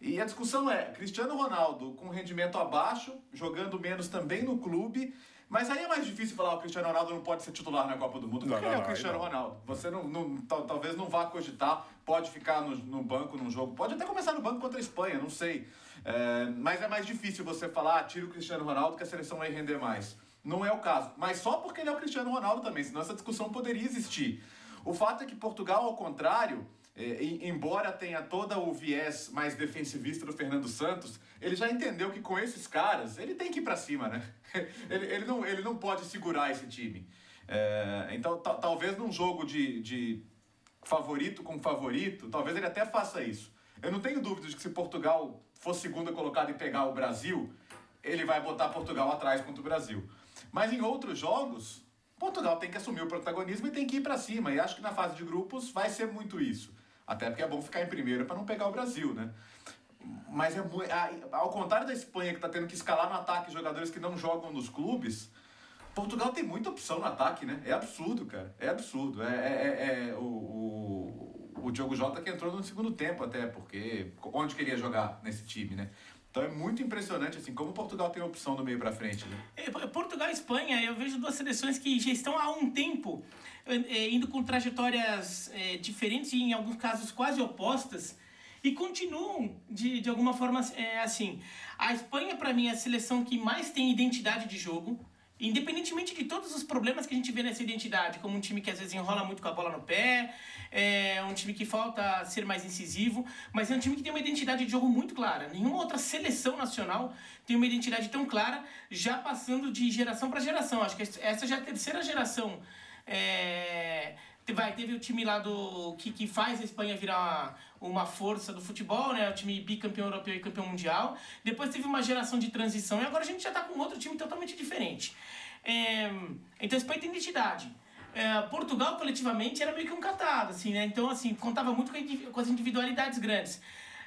E a discussão é Cristiano Ronaldo com rendimento abaixo, jogando menos também no clube. Mas aí é mais difícil falar o Cristiano Ronaldo não pode ser titular na Copa do Mundo, porque não, não, é o Cristiano não. Ronaldo. Você não, não, talvez não vá cogitar, pode ficar no, no, banco num jogo, pode até começar no banco contra a Espanha, não sei. É, mas é mais difícil você falar, ah, tira o Cristiano Ronaldo que a seleção vai render mais. Não é o caso. Mas só porque ele é o Cristiano Ronaldo também, senão essa discussão poderia existir. O fato é que Portugal, ao contrário, é, embora tenha todo o viés mais defensivista do Fernando Santos, ele já entendeu que com esses caras ele tem que ir para cima, né? Ele, ele, não, ele não pode segurar esse time. É, então, talvez num jogo de, de favorito com favorito, talvez ele até faça isso. Eu não tenho dúvida de que se Portugal for segunda colocada e pegar o Brasil, ele vai botar Portugal atrás contra o Brasil. Mas em outros jogos, Portugal tem que assumir o protagonismo e tem que ir para cima. E acho que na fase de grupos vai ser muito isso. Até porque é bom ficar em primeiro para não pegar o Brasil, né? Mas é, ao contrário da Espanha, que está tendo que escalar no ataque jogadores que não jogam nos clubes, Portugal tem muita opção no ataque, né? É absurdo, cara. É absurdo. É, é, é, é o, o, o Diogo Jota que entrou no segundo tempo até, porque onde queria jogar nesse time, né? Então é muito impressionante assim como Portugal tem opção do meio para frente. Né? É, Portugal e Espanha, eu vejo duas seleções que já estão há um tempo é, indo com trajetórias é, diferentes e em alguns casos quase opostas e continuam de, de alguma forma assim. A Espanha para mim é a seleção que mais tem identidade de jogo. Independentemente de todos os problemas que a gente vê nessa identidade, como um time que às vezes enrola muito com a bola no pé, é um time que falta ser mais incisivo, mas é um time que tem uma identidade de jogo muito clara. Nenhuma outra seleção nacional tem uma identidade tão clara, já passando de geração para geração. Acho que essa já é a terceira geração. É, vai, teve o time lá do que, que faz a Espanha virar uma, uma força do futebol, né? O time bicampeão europeu e campeão mundial. Depois teve uma geração de transição e agora a gente já está com outro time totalmente diferente. É, então a Espanha tem identidade. É, Portugal, coletivamente, era meio que um catado, assim, né? Então, assim, contava muito com, as individualidades grandes.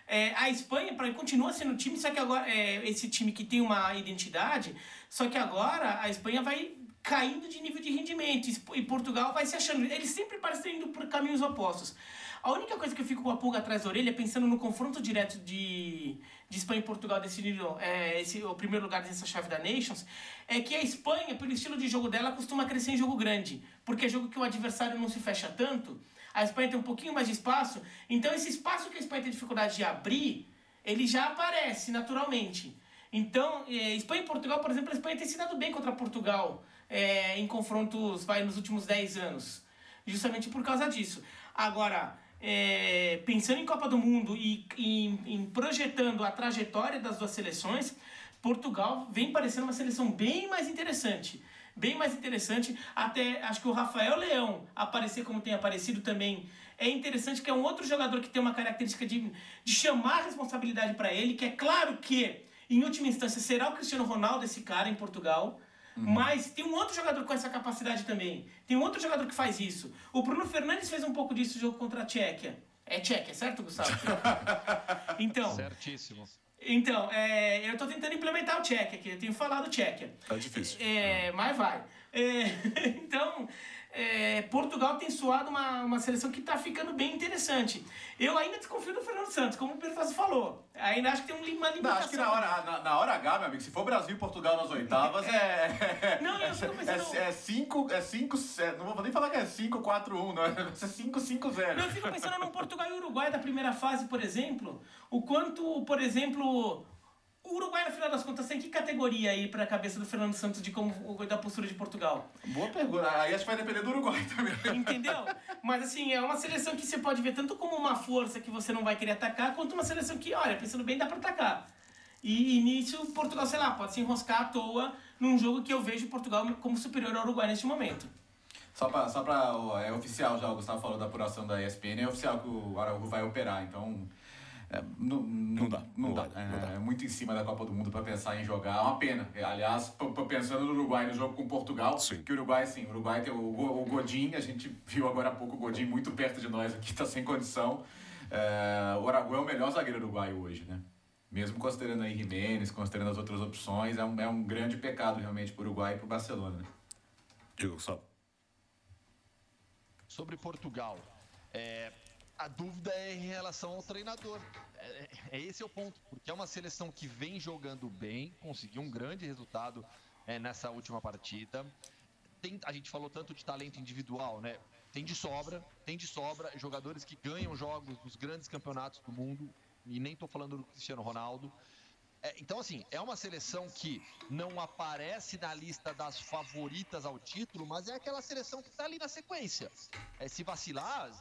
É, a Espanha pra, continua sendo time, só que agora é esse time que tem uma identidade, só que agora a Espanha vai caindo de nível de rendimento e Portugal vai se achando. Eles sempre parecem indo por caminhos opostos. A única coisa que eu fico com a pulga atrás da orelha, pensando no confronto direto de, de Espanha e Portugal decidindo é, esse, o primeiro lugar dessa chave da Nations, é que a Espanha, pelo estilo de jogo dela, costuma crescer em jogo grande. Porque é jogo que o adversário não se fecha tanto, a Espanha tem um pouquinho mais de espaço, então esse espaço que a Espanha tem dificuldade de abrir, ele já aparece naturalmente. Então, é, Espanha e Portugal, por exemplo, a Espanha tem se dado bem contra Portugal é, em confrontos vai, nos últimos 10 anos. Justamente por causa disso. Agora, é, pensando em Copa do Mundo e em, projetando a trajetória das duas seleções, Portugal vem parecendo uma seleção bem mais interessante. Bem mais interessante. Até acho que o Rafael Leão aparecer como tem aparecido também é interessante, que é um outro jogador que tem uma característica de, de chamar a responsabilidade para ele, que é claro que, em última instância, será o Cristiano Ronaldo esse cara em Portugal. Uhum. Mas tem um outro jogador com essa capacidade também. Tem um outro jogador que faz isso. O Bruno Fernandes fez um pouco disso no jogo contra a Tchequia. É Tchequia, certo, Gustavo? então. Certíssimo. Então, é, eu tô tentando implementar o Tchequia aqui. Eu tenho falado Tchequia. Tá difícil. É, mas vai. É, então, é, Portugal tem suado uma, uma seleção que está ficando bem interessante. Eu ainda desconfio do Fernando Santos, como o Pedro Falou. Ainda acho que tem uma limitação. Não, acho que na hora, na, na, hora H, meu amigo, se for Brasil e Portugal nas oitavas, é. Não, eu fico pensando. É 5. É 5. É, não vou nem falar que é 5, 4, 1, não. Ser 5, 5, 0. Não, eu fico pensando no Portugal e Uruguai da primeira fase, por exemplo. O quanto, por exemplo, o Uruguai, no final das contas, tem que categoria aí para a cabeça do Fernando Santos de como da postura de Portugal? Boa pergunta. Aí acho que vai depender do Uruguai também. Entendeu? Mas assim, é uma seleção que você pode ver tanto como uma força que você não vai querer atacar, quanto uma seleção que, olha, pensando bem, dá para atacar. E, e nisso, Portugal, sei lá, pode se enroscar à toa num jogo que eu vejo Portugal como superior ao Uruguai neste momento. Só pra, só pra. É oficial já, o Gustavo falou da apuração da ESPN, é oficial que o Araújo vai operar, então é, não, não, dá. Não, dá. É, não dá. É muito em cima da Copa do Mundo para pensar em jogar. É uma pena. Aliás, pensando no Uruguai, no jogo com Portugal, Sim. que o Uruguai, sim, o Uruguai tem o, o Godin, a gente viu agora há pouco o Godin muito perto de nós aqui, está sem condição. É, o Araguão é o melhor zagueiro uruguaio hoje, né? Mesmo considerando aí Jiménez, considerando as outras opções, é um, é um grande pecado realmente para o Uruguai e para o Barcelona. Né? Digo, só. Sobre Portugal, é, a dúvida é em relação ao treinador. É, é, é, esse é o ponto, porque é uma seleção que vem jogando bem, conseguiu um grande resultado é, nessa última partida. Tem, a gente falou tanto de talento individual, né? Tem de sobra, tem de sobra jogadores que ganham jogos dos grandes campeonatos do mundo, e nem estou falando do Cristiano Ronaldo. É, então, assim, é uma seleção que não aparece na lista das favoritas ao título, mas é aquela seleção que está ali na sequência. É, se vacilar,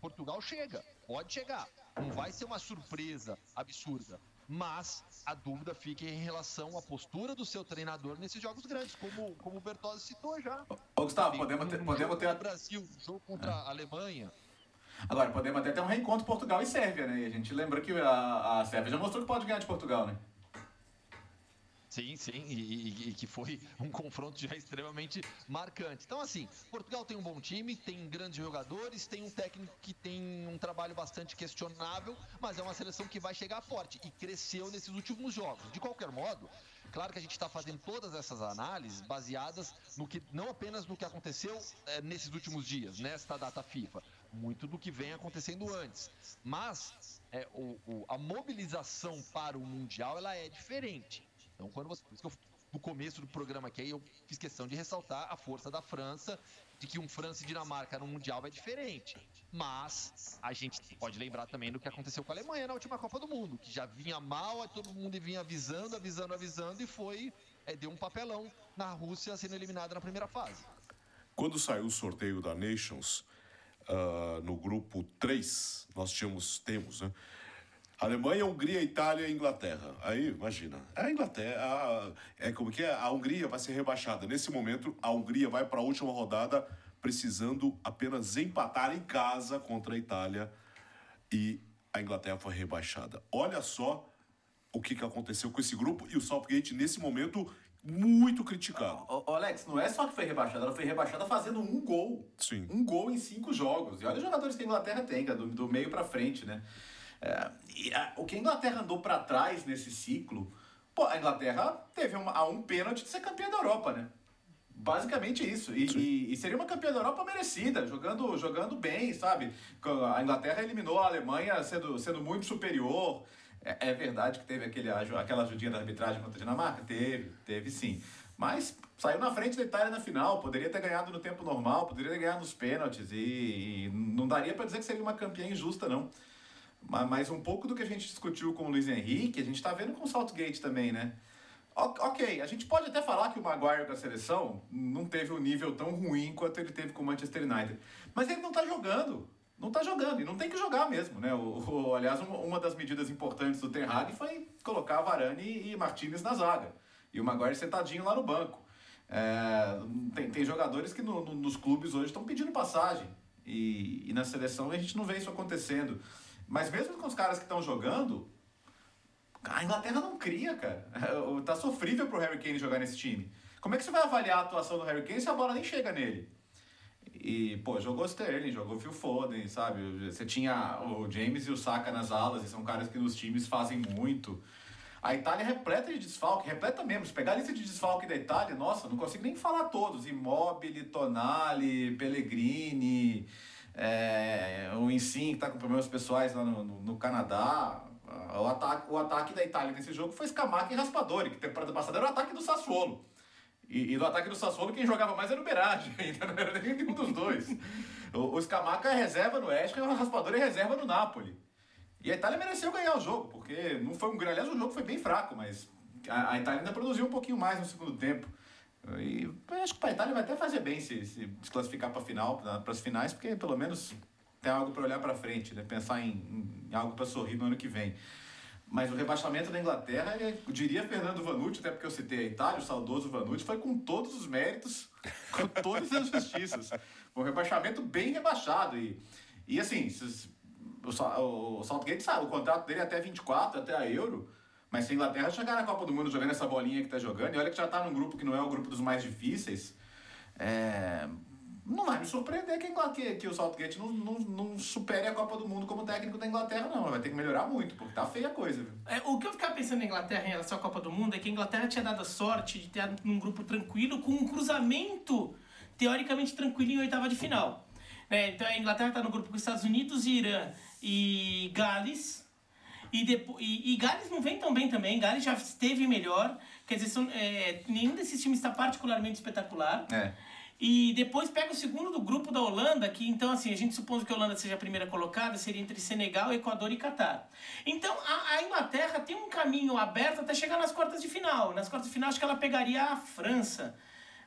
Portugal chega, pode chegar. Não vai ser uma surpresa absurda. Mas a dúvida fica em relação à postura do seu treinador nesses jogos grandes, como, como o Bertozzi citou já. Ô, Gustavo, podemos ter. Podemos ter... Brasil, jogo contra é. a Alemanha. Agora, podemos até ter um reencontro Portugal e Sérvia, né? E a gente lembra que a, a Sérvia já mostrou que pode ganhar de Portugal, né? Sim, sim, e, e, e, que foi um confronto já extremamente marcante. Então, assim, Portugal tem um bom time, tem grandes jogadores, tem um técnico que tem um trabalho bastante questionável, mas é uma seleção que vai chegar forte e cresceu nesses últimos jogos. De qualquer modo, claro que a gente está fazendo todas essas análises baseadas no que não apenas no que aconteceu é, nesses últimos dias, nesta data FIFA, muito do que vem acontecendo antes. Mas é, o, o, a mobilização para o Mundial ela é diferente. Então, quando você. Por isso que eu, no começo do programa aqui, eu fiz questão de ressaltar a força da França, de que um França e Dinamarca no Mundial é diferente. Mas a gente pode lembrar também do que aconteceu com a Alemanha na última Copa do Mundo, que já vinha mal, todo mundo vinha avisando, avisando, avisando, e foi. É, deu um papelão na Rússia sendo eliminada na primeira fase. Quando saiu o sorteio da Nations, uh, no grupo 3, nós tínhamos, temos, né? Alemanha, Hungria, Itália e Inglaterra. Aí, imagina. A Inglaterra, a, é como que é? A Hungria vai ser rebaixada. Nesse momento, a Hungria vai para a última rodada precisando apenas empatar em casa contra a Itália e a Inglaterra foi rebaixada. Olha só o que, que aconteceu com esse grupo e o Southgate nesse momento muito criticado. O, Alex, não é só que foi rebaixada, ela foi rebaixada fazendo um gol. Sim. Um gol em cinco jogos. E olha os jogadores que a Inglaterra tem, do, do meio para frente, né? É, e a, o que a Inglaterra andou para trás nesse ciclo, pô, a Inglaterra teve uma, a um pênalti de ser campeã da Europa, né? Basicamente isso. E, e, e, seria uma campeã da Europa merecida, jogando, jogando bem, sabe? A Inglaterra eliminou a Alemanha sendo, sendo muito superior. É, é verdade que teve aquele, aquela ajudinha da arbitragem contra a Dinamarca? Teve, teve sim. Mas saiu na frente da Itália na final, poderia ter ganhado no tempo normal, poderia ter ganhado nos pênaltis e, e não daria para dizer que seria uma campeã injusta, não. Mas, um pouco do que a gente discutiu com o Luiz Henrique, a gente está vendo com o Saltgate também, né? Ok, a gente pode até falar que o Maguire da seleção não teve um nível tão ruim quanto ele teve com o Manchester United. Mas ele não está jogando. Não está jogando. E não tem que jogar mesmo, né? O, o, aliás, uma, das medidas importantes do Ten Hag foi colocar Varane e Martinez na zaga. E o Maguire sentadinho lá no banco. É, tem, tem jogadores que no, no, nos clubes hoje estão pedindo passagem. E, e na seleção a gente não vê isso acontecendo. Mas mesmo com os caras que estão jogando, a Inglaterra não cria, cara. Tá sofrível pro Harry Kane jogar nesse time. Como é que você vai avaliar a atuação do Harry Kane se a bola nem chega nele? E, pô, jogou Sterling, jogou Phil Foden, sabe? Você tinha o James e o Saka nas alas, e são caras que nos times fazem muito. A Itália é repleta de desfalque, repleta mesmo. Se pegar a lista de desfalque da Itália, nossa, não consigo nem falar todos. Immobile, Tonali, Pellegrini, é, o Insigne que tá com problemas pessoais lá no, no, no Canadá. O ataque, o ataque da Itália nesse jogo foi Scamacca e Raspadori, que temporada passada era o ataque do Sassuolo. E, e do ataque do Sassuolo, quem jogava mais era o Berardi, ainda não era nenhum dos dois. O, o Scamacca é reserva no Oeste e o Raspadori é reserva no Napoli. E a Itália mereceu ganhar o jogo, porque não foi um grande. Aliás, o jogo foi bem fraco, mas a, a Itália ainda produziu um pouquinho mais no segundo tempo. E acho que a Itália vai até fazer bem se, se desclassificar para final, para as finais, porque pelo menos tem algo para olhar para frente, né? pensar em, em algo para sorrir no ano que vem. Mas o rebaixamento da Inglaterra, eu diria Fernando Vanucci, até porque eu citei a Itália, o saudoso Vanucci, foi com todos os méritos, com todas as justiças. Um rebaixamento bem rebaixado. E, e assim, o, o, o Saltgate sabe, o contrato dele é até 24, até a Euro. Mas se a Inglaterra chegar na Copa do Mundo jogando essa bolinha que tá jogando, e olha que já tá num grupo que não é o grupo dos mais difíceis, é, não vai me surpreender que, que, que o Saltgate não, não, não, supere a Copa do Mundo como técnico da Inglaterra, não. Vai ter que melhorar muito, porque tá feia a coisa. Viu? É, o que eu ficava pensando na Inglaterra em relação à Copa do Mundo é que a Inglaterra tinha dado a sorte de ter um grupo tranquilo com um cruzamento teoricamente tranquilo em oitava de final. É, então a Inglaterra está no grupo com Estados Unidos, Irã e Gales. E, depois, e, e, Gales não vem tão bem também. Gales já esteve melhor. Quer dizer, são, é, nenhum desses times está particularmente espetacular. É. E depois pega o segundo do grupo da Holanda, que então assim, a gente supõe que a Holanda seja a primeira colocada, seria entre Senegal, Equador e Catar. Então a, a, Inglaterra tem um caminho aberto até chegar nas quartas de final. Nas quartas de final acho que ela pegaria a França.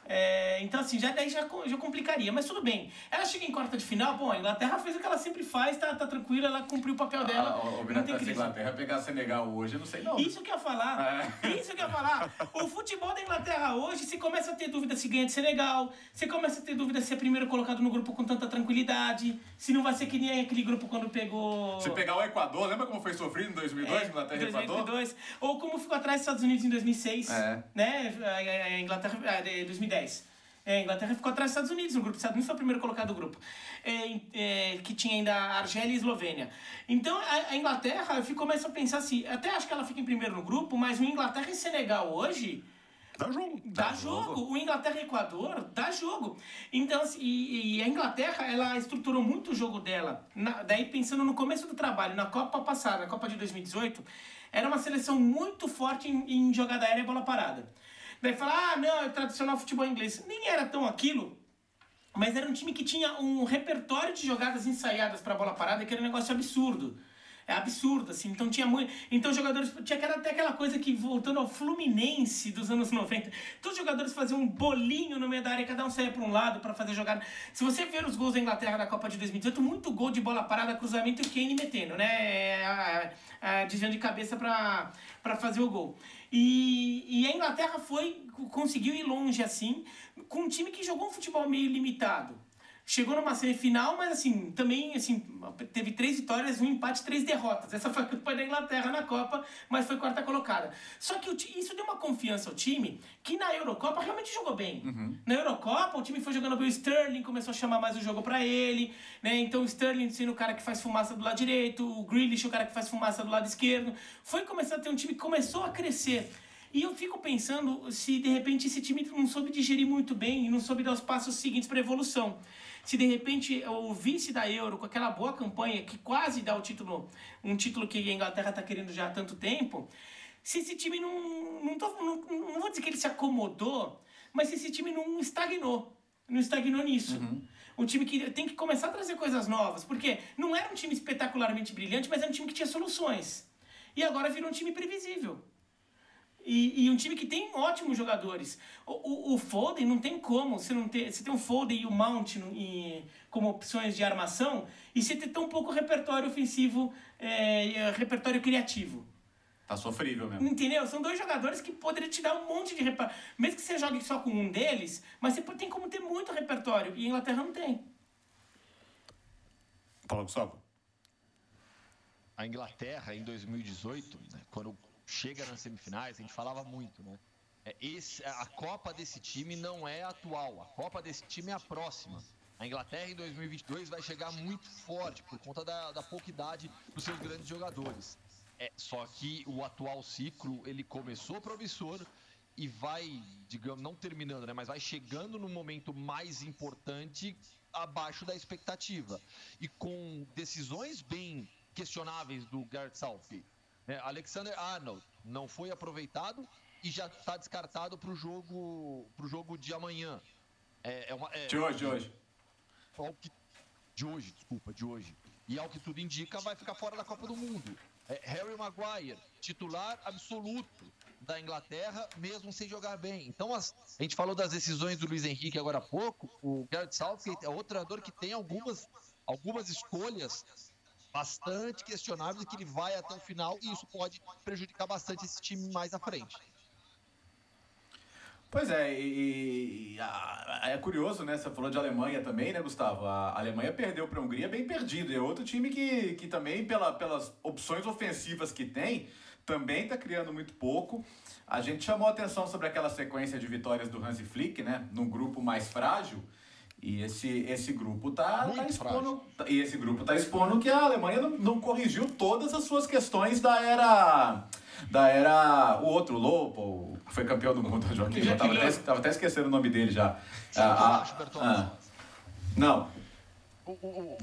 É, então, assim, já, daí já, já complicaria. Mas tudo bem. Ela chega em quarta de final, bom, a Inglaterra fez o que ela sempre faz, tá, tá tranquila, ela cumpriu o papel dela. Ah, o, não tem crise. Inglaterra pegar Senegal hoje, eu não sei não. Isso que eu ia falar. É. Isso que eu ia falar. O futebol da Inglaterra hoje, você começa a ter dúvida se ganha de Senegal, você começa a ter dúvida se é primeiro colocado no grupo com tanta tranquilidade, se não vai ser que nem aquele grupo quando pegou... Se pegar o Equador, lembra como foi sofrido em 2002, é, Inglaterra e Equador? 2002. Ou como ficou atrás dos Estados Unidos em 2006, é. né? A Inglaterra, 2010. É, a Inglaterra ficou atrás dos Estados Unidos, no grupo dos Estados Unidos foi o primeiro colocado do grupo, é, é, que tinha ainda a Argélia e a Eslovênia. Então a, a Inglaterra, eu fico, começo a pensar assim, até acho que ela fica em primeiro no grupo, mas o Inglaterra e Senegal hoje... Dá jogo. Dá, dá jogo. jogo. O Inglaterra e Equador dá jogo. Então, assim, e, e, a Inglaterra, ela estruturou muito o jogo dela. Na, daí, pensando no começo do trabalho, na Copa passada, na Copa de 2018, era uma seleção muito forte em, em jogada aérea e bola parada. Daí fala, ah, não, é tradicional futebol inglês. Nem era tão aquilo, mas era um time que tinha um repertório de jogadas ensaiadas para bola parada que era um negócio absurdo. É absurdo, assim. Então tinha muito. Então jogadores. Tinha até aquela coisa que, voltando ao Fluminense dos anos 90, todos os jogadores faziam um bolinho no meio da área, cada um saía para um lado para fazer jogada. Se você ver os gols da Inglaterra na Copa de 2018, muito gol de bola parada, cruzamento e o Kane metendo, né? É, é, desviando de cabeça para fazer o gol. E, e a Inglaterra foi, conseguiu ir longe assim, com um time que jogou um futebol meio limitado. Chegou numa semifinal, mas assim, também assim, teve três vitórias, um empate, três derrotas. Essa foi a campanha da Inglaterra na Copa, mas foi quarta colocada. Só que isso deu uma confiança ao time que na Eurocopa realmente jogou bem. Uhum. Na Eurocopa, o time foi jogando bem, o Sterling começou a chamar mais o jogo para ele, né? Então o Sterling sendo o cara que faz fumaça do lado direito, o Grealish o cara que faz fumaça do lado esquerdo. Foi começar a ter um time que começou a crescer. E eu fico pensando se de repente esse time não soube digerir muito bem e não soube dar os passos seguintes para evolução se de repente o vice da Euro, com aquela boa campanha que quase dá o título, um título que a Inglaterra está querendo já há tanto tempo, se esse time não, não, tô, não, não vou dizer que ele se acomodou, mas se esse time não estagnou, não estagnou nisso. Uhum. Um time que tem que começar a trazer coisas novas, porque não era um time espetacularmente brilhante, mas era um time que tinha soluções. E agora virou um time previsível. E, e, um time que tem ótimos jogadores. O, o, o, Foden não tem como. Você, não ter, você tem o Foden e o Mount e, como opções de armação e você ter tão pouco repertório ofensivo, é, repertório criativo. Tá sofrível mesmo. Entendeu? São dois jogadores que poderiam te dar um monte de repertório. Mesmo que você jogue só com um deles, mas você tem como ter muito repertório. E a Inglaterra não tem. Fala, Gustavo. A Inglaterra, em 2018, né, quando chega nas semifinais, a gente falava muito, né? É, esse, a Copa desse time não é atual, a Copa desse time é a próxima. A Inglaterra em 2022 vai chegar muito forte por conta da, da pouca idade dos seus grandes jogadores. É, só que o atual ciclo ele começou promissor e vai, digamos, não terminando, né, mas vai chegando no momento mais importante abaixo da expectativa e com decisões bem questionáveis do Gareth Southgate é, Alexander Arnold não foi aproveitado e já está descartado para o jogo, pro jogo de amanhã. É, é uma, é, de hoje, de hoje. De hoje, desculpa, de hoje. E ao que tudo indica, vai ficar fora da Copa do Mundo. É, Harry Maguire, titular absoluto da Inglaterra, mesmo sem jogar bem. Então, as, a gente falou das decisões do Luiz Henrique agora há pouco. O Gareth Southgate é outro treinador que tem algumas, algumas escolhas bastante questionável que ele vai até o final e isso pode prejudicar bastante esse time mais à frente. Pois é, e, e a, é curioso, né? Você falou de Alemanha também, né, Gustavo? A Alemanha perdeu para a Hungria bem perdido. É outro time que, que também, pela, pelas opções ofensivas que tem, também está criando muito pouco. A gente chamou atenção sobre aquela sequência de vitórias do Hansi Flick, né? Num grupo mais frágil. E esse, esse grupo tá, tá expondo. Tá, e esse grupo tá expondo que a Alemanha não, não corrigiu todas as suas questões da era. Da era. O outro, Lopo, que foi campeão do mundo, Joaquim. Eu tava até, tava até esquecendo o nome dele já. Ah, ah, ah, não. O, o, o,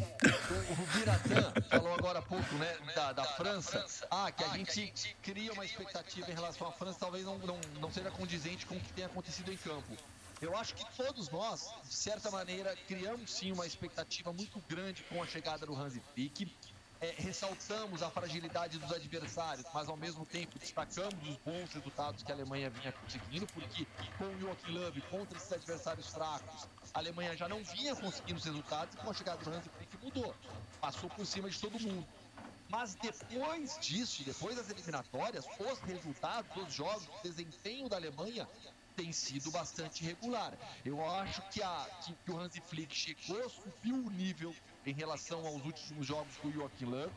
falou agora há pouco, né, da, da França. Ah, que a gente cria uma expectativa em relação à França, talvez não, não, não seja condizente com o que tem acontecido em campo. Eu acho que todos nós, de certa maneira, criamos sim uma expectativa muito grande com a chegada do Hansi Flick. É, ressaltamos a fragilidade dos adversários, mas ao mesmo tempo destacamos os bons resultados que a Alemanha vinha conseguindo, porque com o Joachim Löw contra esses adversários fracos, a Alemanha já não vinha conseguindo os resultados e com a chegada do Hansi Flick mudou, passou por cima de todo mundo. Mas depois disso, depois das eliminatórias, os resultados dos jogos, o desempenho da Alemanha tem sido bastante regular. Eu acho que, a, que, o Hansi Flick chegou, subiu o nível em relação aos últimos jogos com o Joachim Löw,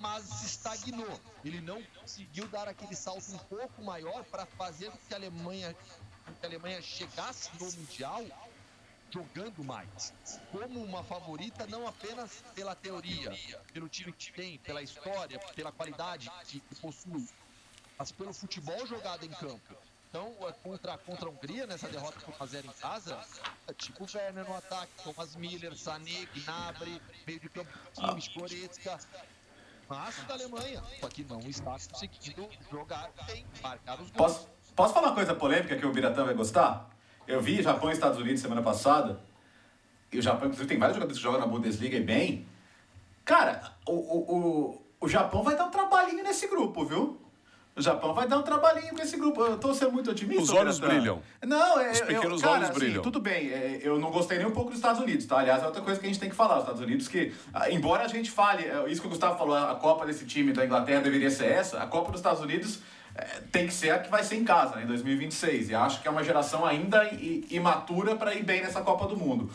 mas estagnou. Ele não conseguiu dar aquele salto um pouco maior para fazer com que a Alemanha, que a Alemanha chegasse no Mundial jogando mais, como uma favorita não apenas pela teoria, pelo time que tem, pela história, pela qualidade que possui, mas pelo futebol jogado em campo. Então, é contra, contra a Hungria, nessa derrota por fazer em casa, é tipo Werner no ataque, Thomas Miller, Sané, Gnabry, meio de campo, Kimmich, Goretzka. Mas da Alemanha, só que não está conseguindo jogar bem, marcar os gols. Posso, posso falar uma coisa polêmica que o Biratã vai gostar? Eu vi Japão e Estados Unidos semana passada, e o Japão, inclusive, tem vários jogadores que jogam na Bundesliga e bem. Cara, o, o, o, o Japão vai dar um trabalhinho nesse grupo, viu? O Japão vai dar um trabalhinho com esse grupo. Eu tô sendo muito otimista. Os olhos brilham. Não, é. Os pequenos eu, cara, olhos assim, brilham. Tudo bem, é, eu não gostei nem um pouco dos Estados Unidos, tá? Aliás, é outra coisa que a gente tem que falar. Os Estados Unidos, que, ah, embora a gente fale, é, isso que o Gustavo falou, a Copa desse time da Inglaterra deveria ser essa, a Copa dos Estados Unidos é, tem que ser a que vai ser em casa, né, em 2026. E acho que é uma geração ainda imatura para ir bem nessa Copa do Mundo.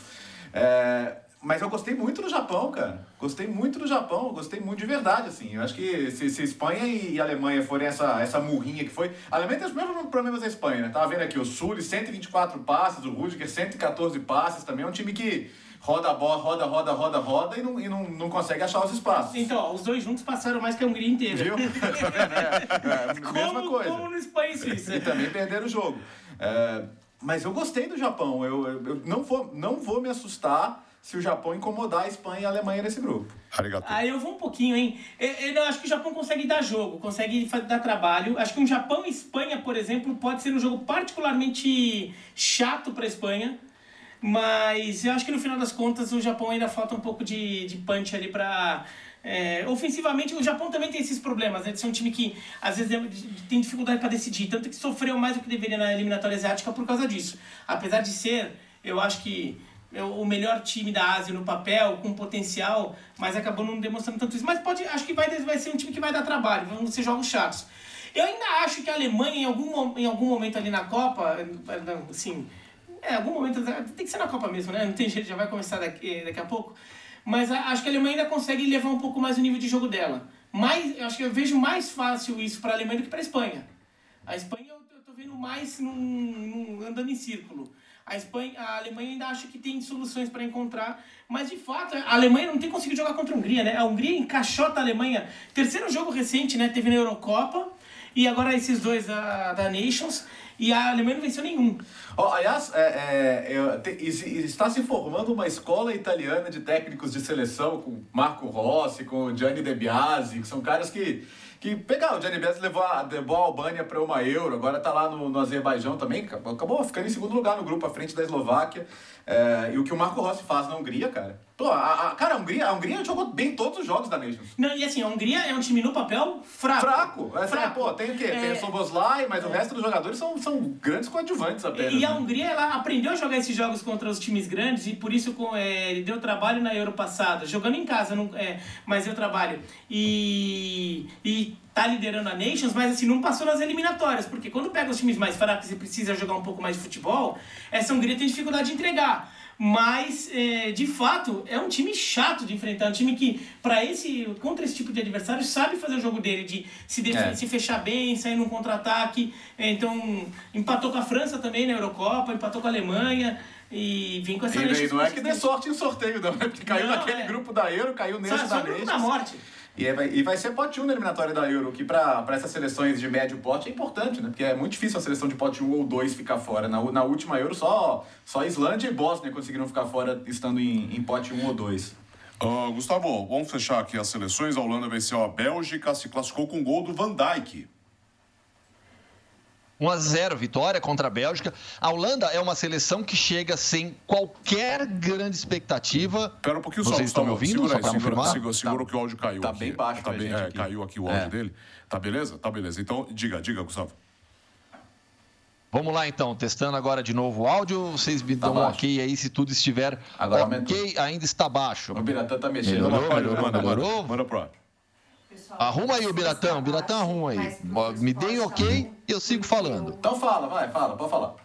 É, mas eu gostei muito do Japão, cara. Gostei muito do Japão, gostei muito de verdade, assim. Eu acho que se, se Espanha e Alemanha forem essa, essa murrinha que foi. A Alemanha tem os mesmos problemas da Espanha, né? Tava vendo aqui, o Sul, 124 passes, o Rudiger, 114 passes também. É um time que roda a bola, roda, roda, roda, roda e não, e não, não consegue achar os espaços. Então, os dois juntos passaram mais que a Hungria inteira. Viu? é, é, mesma como, coisa. Como no Espanha e Suíça. E também perderam o jogo. É, mas eu gostei do Japão. Eu, eu, eu não, vou, não vou me assustar se o Japão incomodar a Espanha e a Alemanha nesse grupo. Arigato. Aí eu vou um pouquinho, hein? Eu, eu acho que o Japão consegue dar jogo, consegue dar trabalho. Acho que um Japão e Espanha, por exemplo, pode ser um jogo particularmente chato para a Espanha. Mas eu acho que no final das contas o Japão ainda falta um pouco de, de punch ali para. ofensivamente, o Japão também tem esses problemas, né? De ser um time que às vezes tem dificuldade para decidir, tanto que sofreu mais do que deveria na eliminatória asiática por causa disso. Apesar de ser, eu acho que é o melhor time da Ásia no papel, com potencial, mas acabou não demonstrando tanto isso. Mas pode, acho que vai, vai ser um time que vai dar trabalho, vão ser jogos chatos. Eu ainda acho que a Alemanha, em algum, em algum momento ali na Copa, eh, assim, é, algum momento, tem que ser na Copa mesmo, né? Não tem jeito, já vai começar daqui, daqui a pouco. Mas acho que a Alemanha ainda consegue levar um pouco mais o nível de jogo dela. Eu acho que eu vejo mais fácil isso para a Alemanha do que para a Espanha. A Espanha eu tô vendo mais num, num- andando em círculo. A, Espanha, a Alemanha ainda acho que tem soluções para encontrar, mas de fato a Alemanha não tem conseguido jogar contra a Hungria, né? A Hungria encaixota a Alemanha. Terceiro jogo recente, né? Teve na Eurocopa e agora esses dois da, da Nations e a Alemanha não venceu nenhum. Ó, aliás, é, é, eu- te- está se formando uma escola italiana de técnicos de seleção com Marco Rossi, com Gianni De Biasi, que são caras que, que pegaram. O Biasi levou a, levou a Albânia para uma Euro, agora está lá no, no Azerbaijão também, acabou ficando em segundo lugar no grupo, à frente da Eslováquia. É, e o que o Marco Rossi faz na Hungria, cara. Pô, a, a- cara, a Hungria, a Hungria jogou bem todos os jogos da Nations. Não, e assim, a Hungria é um time no papel fraco. Fraco. É, Fraco. Pô, tem o quê? Tem É, o Soboslai, mas o resto dos jogadores são, são grandes coadjuvantes apenas. E a né? Hungria ela aprendeu a jogar esses jogos contra os times grandes e por isso com, é, deu trabalho na Euro passada, jogando em casa, não, é, mas deu trabalho. E, e tá liderando a Nations, mas assim, não passou nas eliminatórias, porque quando pega os times mais fracos e precisa jogar um pouco mais de futebol, essa Hungria tem dificuldade de entregar. Mas, é, de fato, é um time chato de enfrentar. Um time que, para esse, contra esse tipo de adversário, sabe fazer o jogo dele, de se, defi- É. se fechar bem, sair num contra-ataque. É, Então, empatou com a França também na Eurocopa, empatou com a Alemanha e vem com essa E, Nations e não é que dê sorte em sorteio, não, né? Porque caiu Não, naquele é. grupo da Euro, caiu nesse só da o grupo Nations. da morte. E, é- vai, e vai ser pote 1 na eliminatória da Euro, que para essas seleções de médio pote é importante, né? Porque é muito difícil a seleção de pote 1 ou 2 ficar fora. Na, na última Euro, só, só Islândia e Bósnia conseguiram ficar fora estando em, em pote 1 ou 2. Ah, Gustavo, vamos fechar aqui as seleções. A Holanda venceu a Bélgica, se classificou com gol do Van Dijk. 1 a 0 vitória contra a Bélgica. A Holanda é uma seleção que chega sem qualquer grande expectativa. Pera um pouquinho só, Vocês estão me ouvindo? Segura Só aí, segura, segura, segura Tá- que o áudio caiu tá aqui. bem baixo Tá bem, gente é, aqui. caiu aqui o áudio É. dele. Tá beleza? Tá beleza. Então, diga, diga, Gustavo. Vamos lá então, testando agora de novo o áudio. Vocês me Tá dão um baixo. ok aí se tudo estiver Agora ok. Ainda está baixo. O Biratã tá mexendo. Melhorou, na- melhorou, manda, manda, melhorou? manda pro ar. Arruma aí o Biratão, o Biratão arruma aí. Me deem ok e eu sigo falando. Então fala, vai, fala, pode falar.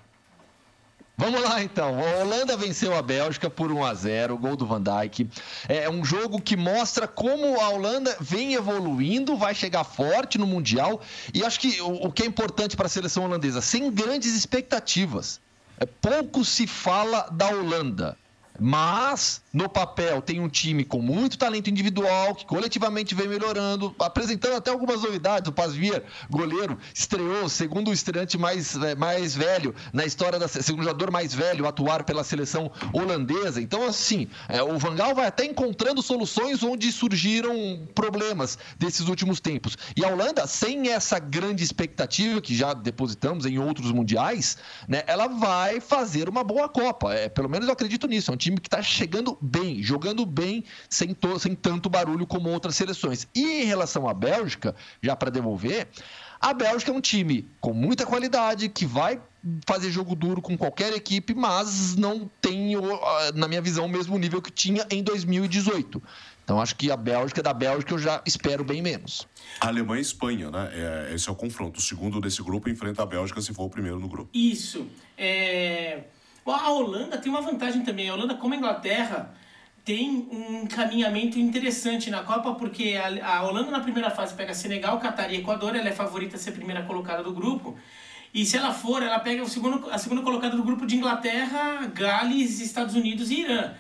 Vamos lá então. A Holanda venceu a Bélgica por 1 a 0, gol do Van Dijk. É um jogo que mostra como a Holanda vem evoluindo, vai chegar forte no mundial e acho que o, o que é importante para a seleção holandesa, sem grandes expectativas. É, pouco se fala da Holanda. Mas, no papel, tem um time com muito talento individual, que coletivamente vem melhorando, apresentando até algumas novidades. O Pasvier, goleiro, estreou, segundo o estreante mais, eh, mais velho na história da segundo jogador mais velho atuar pela seleção holandesa. Então, assim, eh, o Vangal vai até encontrando soluções onde surgiram problemas desses últimos tempos. E a Holanda, sem essa grande expectativa que já depositamos em outros mundiais, né, ela vai fazer uma boa Copa. É, pelo menos eu acredito nisso. É um time que está chegando bem, jogando bem, sem, to- sem tanto barulho como outras seleções. E em relação à Bélgica, já para devolver, a Bélgica é um time com muita qualidade, que vai fazer jogo duro com qualquer equipe, mas não tem, na minha visão, o mesmo nível que tinha em 2018. Então acho que a Bélgica, da Bélgica, eu já espero bem menos. Alemanha e Espanha, né? É, esse é o confronto. O segundo desse grupo enfrenta a Bélgica se for o primeiro no grupo. Isso. É... A Holanda tem uma vantagem também. A Holanda, como a Inglaterra, tem um encaminhamento interessante na Copa, porque a, a Holanda na primeira fase pega Senegal, Catar e Equador, ela é favorita a ser a primeira colocada do grupo. E se ela for, ela pega o segundo, a segunda colocada do grupo de Inglaterra, Gales, Estados Unidos e Irã.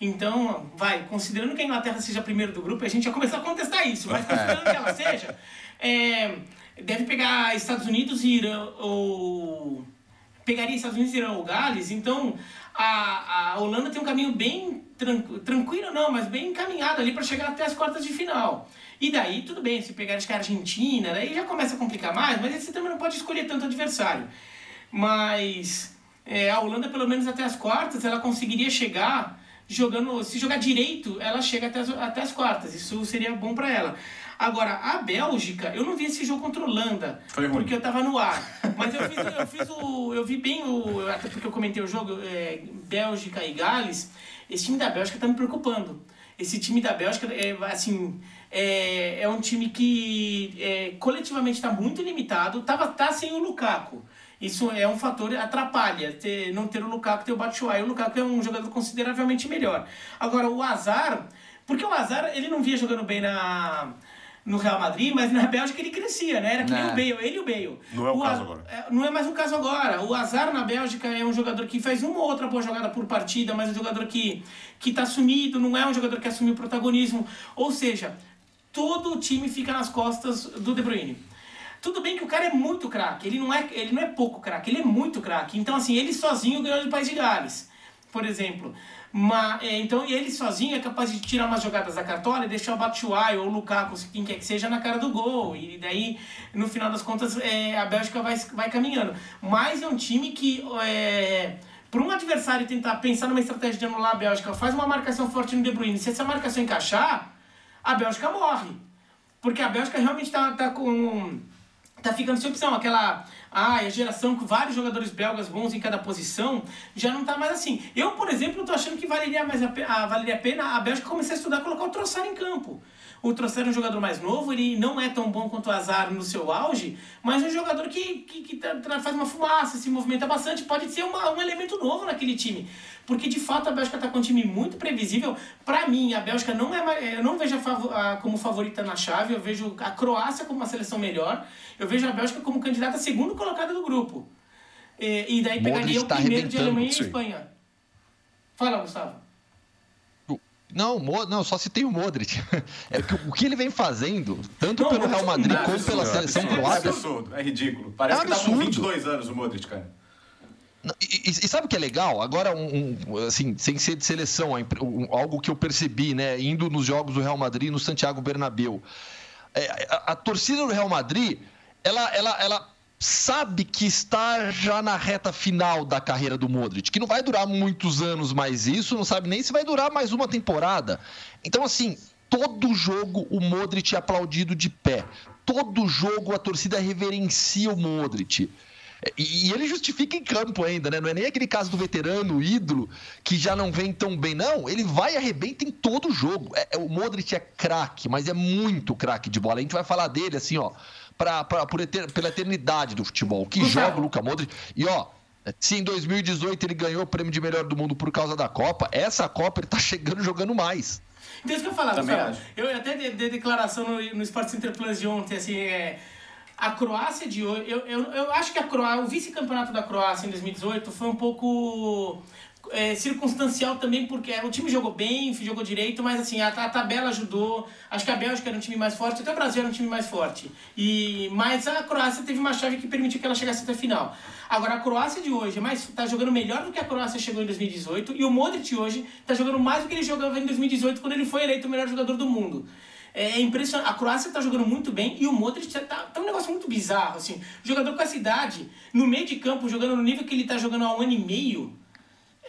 Então, vai, considerando que a Inglaterra seja a primeira do grupo, a gente já começar a contestar isso, mas considerando que ela seja, é, deve pegar Estados Unidos e Irã, ou. Pegaria Estados Unidos, Irã ou Gales, então a, a Holanda tem um caminho bem tranquilo, tranquilo não, mas bem encaminhado ali para chegar até as quartas de final. E daí, tudo bem, se pegar a Argentina, daí já começa a complicar mais, mas você também não pode escolher tanto adversário. Mas é, a Holanda, pelo menos até as quartas, ela conseguiria chegar jogando. Se jogar direito, ela chega até as, até as quartas. Isso seria bom para ela. Agora, a Bélgica, eu não vi esse jogo contra a Holanda, porque eu tava no ar. Mas eu fiz, eu fiz o. Eu vi bem o. Até porque eu comentei o jogo, é, Bélgica e Gales. Esse time da Bélgica tá me preocupando. Esse time da Bélgica, é, assim, é, é um time que é, coletivamente está muito limitado. Tava, tá sem o Lukaku. Isso é um fator atrapalha ter, não ter o Lukaku, ter o Batshuayi. O Lukaku é um jogador consideravelmente melhor. Agora, o Azar... Porque o Azar, ele não via jogando bem na no Real Madrid, mas na Bélgica ele crescia, né? Era que nem o Bale, ele e o Bale. Não é o, o caso agora. É, não é mais o caso agora. O Azar na Bélgica é um jogador que faz uma ou outra boa jogada por partida, mas é um jogador que, que tá sumido, não é um jogador que assumiu o protagonismo. Ou seja, todo o time fica nas costas do De Bruyne. Tudo bem que o cara é muito craque, ele não é, ele não é pouco craque, ele é muito craque. Então, assim, ele sozinho ganhou do País de Gales, por exemplo. Mas, é, então, ele sozinho é capaz de tirar umas jogadas da cartola e deixar o Batshuayi ou o Lukaku, quem quer que seja, na cara do gol. E daí, no final das contas, é, a Bélgica vai, vai caminhando. Mas é um time que, é, para um adversário tentar pensar numa estratégia de anular a Bélgica, faz uma marcação forte no De Bruyne. Se essa marcação encaixar, a Bélgica morre. Porque a Bélgica realmente está tá com. tá ficando sem opção. Aquela. Ah, a geração com vários jogadores belgas bons em cada posição já não tá mais assim. Eu, por exemplo, tô achando que valeria, mais a, a, valeria a pena a Bélgica começar a estudar colocar o Troçar em campo. O Troçar é um jogador mais novo, ele não é tão bom quanto o Azar no seu auge, mas é um jogador que, que, que faz uma fumaça, se movimenta bastante, pode ser uma, um elemento novo naquele time. Porque de fato a Bélgica está com um time muito previsível. Para mim, a Bélgica não é eu não vejo a, a, como favorita na chave, eu vejo a Croácia como uma seleção melhor, eu vejo a Bélgica como candidata segundo colocada do grupo. E, e daí pegaria o tá primeiro de Alemanha e Espanha. Fala, Gustavo. Não, não, só se tem o Modric. É que, o que ele vem fazendo, tanto não, pelo Real Madrid como pela seleção croata. É absurdo, é ridículo. Parece é que tá com 22 anos o Modric, cara. E, e, sabe o que é legal? Agora, um, um, assim, sem ser de seleção, algo que eu percebi, né, indo nos jogos do Real Madrid no Santiago Bernabéu. É, a, a, torcida do Real Madrid, ela, ela, ela sabe que está já na reta final da carreira do Modric, que não vai durar muitos anos mais isso, não sabe nem se vai durar mais uma temporada. Então, assim, todo jogo o Modric é aplaudido de pé. Todo jogo a torcida reverencia o Modric. E, ele justifica em campo ainda, né? Não é nem aquele caso do veterano, ídolo, que já não vem tão bem. Não, ele vai e arrebenta em todo jogo. É, é, o Modric é craque, mas é muito craque de bola. A gente vai falar dele assim, ó, pra, pra, por eter, pela eternidade do futebol. Que joga o Luca Modric. E ó, se em 2018 ele ganhou o prêmio de melhor do mundo por causa da Copa, essa Copa ele tá chegando jogando mais. Então, isso que eu falava, Também eu até dei de declaração no, no Sport Center Plus de ontem, assim, é, a Croácia de hoje, eu, eu, eu acho que a Croácia, o vice-campeonato da Croácia em 2018 foi um pouco é, circunstancial também, porque o time jogou bem, jogou direito, mas assim, a, a, tabela ajudou. Acho que a Bélgica era um time mais forte, até o Brasil era um time mais forte. E, mas a Croácia teve uma chave que permitiu que ela chegasse até a final. Agora, a Croácia de hoje está jogando melhor do que a Croácia chegou em 2018, e o Modric hoje está jogando mais do que ele jogava em 2018, quando ele foi eleito o melhor jogador do mundo. É impressionante. A Croácia está jogando muito bem e o Modric tá, tá um negócio muito bizarro, assim. Jogador com essa idade, no meio de campo, jogando no nível que ele está jogando há um ano e meio,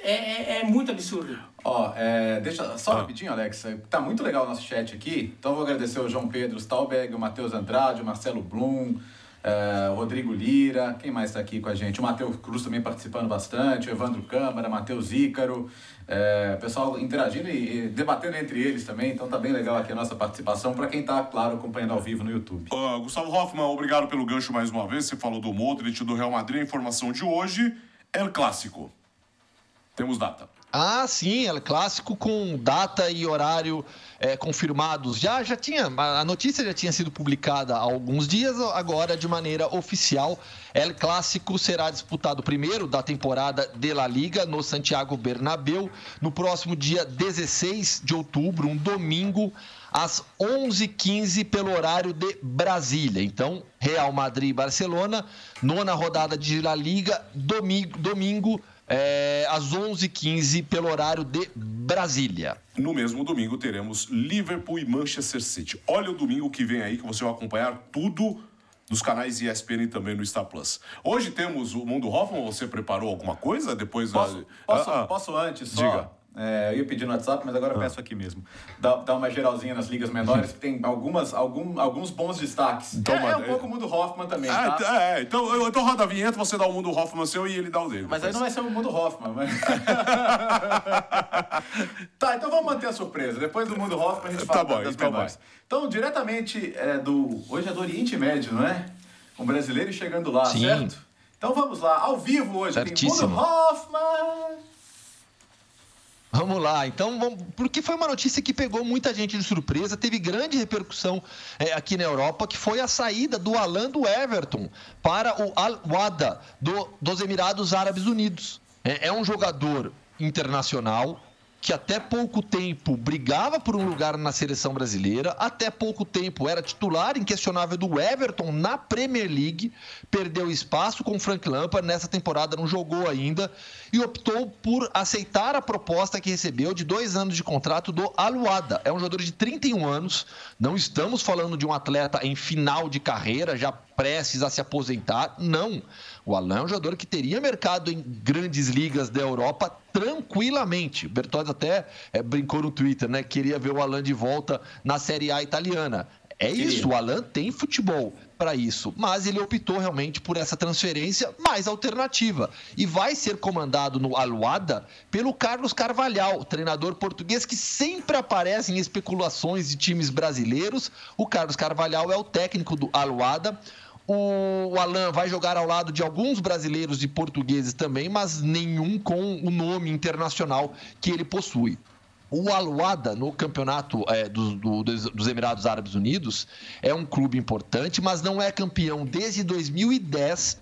é, é, é muito absurdo. Ó, é, deixa só ah. rapidinho, Alex. Tá muito legal o nosso chat aqui. Então vou agradecer o João Pedro Stalberg, o Matheus Andrade, o Marcelo Blum, é, o Rodrigo Lira. Quem mais está aqui com a gente? O Matheus Cruz também participando bastante, o Evandro Câmara, Matheus Ícaro. É, pessoal interagindo e, e, debatendo entre eles também, então tá bem legal aqui a nossa participação para quem tá, claro, acompanhando ao vivo no YouTube. Uh, Gustavo Hoffman, obrigado pelo gancho mais uma vez. Você falou do Modric, do Real Madrid. A informação de hoje é o clássico. Temos data. Ah, sim, é clássico com data e horário é, confirmados. Já, já tinha, a notícia já tinha sido publicada há alguns dias, agora de maneira oficial. El Clássico será disputado primeiro da temporada de La Liga no Santiago Bernabéu no próximo dia 16 de outubro, um domingo, às 11h15 pelo horário de Brasília. Então, Real Madrid e Barcelona, nona rodada de La Liga, domingo, domingo é, às 11h15 pelo horário de Brasília. No mesmo domingo teremos Liverpool e Manchester City. Olha o domingo que vem aí que você vai acompanhar tudo nos canais ESPN e também no Star Plus. Hoje temos o Mundo Hoffman. Você preparou alguma coisa depois? Posso, da... posso, ah, ah. posso antes só? Diga. É, eu ia pedir no WhatsApp, mas agora eu peço aqui mesmo. Dá, dá uma geralzinha nas ligas menores, que tem algumas, algum, alguns bons destaques. Toma, é, é um pouco o mundo Hoffman também, ah, tá? É, então, eu, então roda a vinheta, você dá o mundo Hoffman seu e ele dá o dele. Mas depois. aí não vai ser o mundo Hoffman. Mas... tá, então vamos manter a surpresa. Depois do mundo Hoffman a gente fala tá bom, das então menores. Vai. Então, diretamente é, do... Hoje é do Oriente Médio, não é? Um brasileiro chegando lá, Sim. certo? Então vamos lá, ao vivo hoje, Certíssimo. tem Mundo Hoffman... Vamos lá, então, vamos, porque foi uma notícia que pegou muita gente de surpresa, teve grande repercussão é, aqui na Europa, que foi a saída do Alan do Everton para o Al-Wada do, dos Emirados Árabes Unidos. É, é um jogador internacional, que até pouco tempo brigava por um lugar na seleção brasileira, até pouco tempo era titular inquestionável do Everton na Premier League, perdeu espaço com o Frank Lampard, nessa temporada não jogou ainda e optou por aceitar a proposta que recebeu de dois anos de contrato do Aluada. É um jogador de 31 anos, não estamos falando de um atleta em final de carreira, já prestes a se aposentar, não. O Alain é um jogador que teria mercado em grandes ligas da Europa tranquilamente. O Bertozzi até é, brincou no Twitter, né? Queria ver o Alain de volta na Série A italiana. É isso, o Alan tem futebol para isso, mas ele optou realmente por essa transferência mais alternativa e vai ser comandado no Aluada pelo Carlos Carvalhal, treinador português que sempre aparece em especulações de times brasileiros. O Carlos Carvalhal é o técnico do Aluada. O Alan vai jogar ao lado de alguns brasileiros e portugueses também, mas nenhum com o nome internacional que ele possui. O Al-Wada, no campeonato é, do, do, dos Emirados Árabes Unidos, é um clube importante, mas não é campeão desde 2010.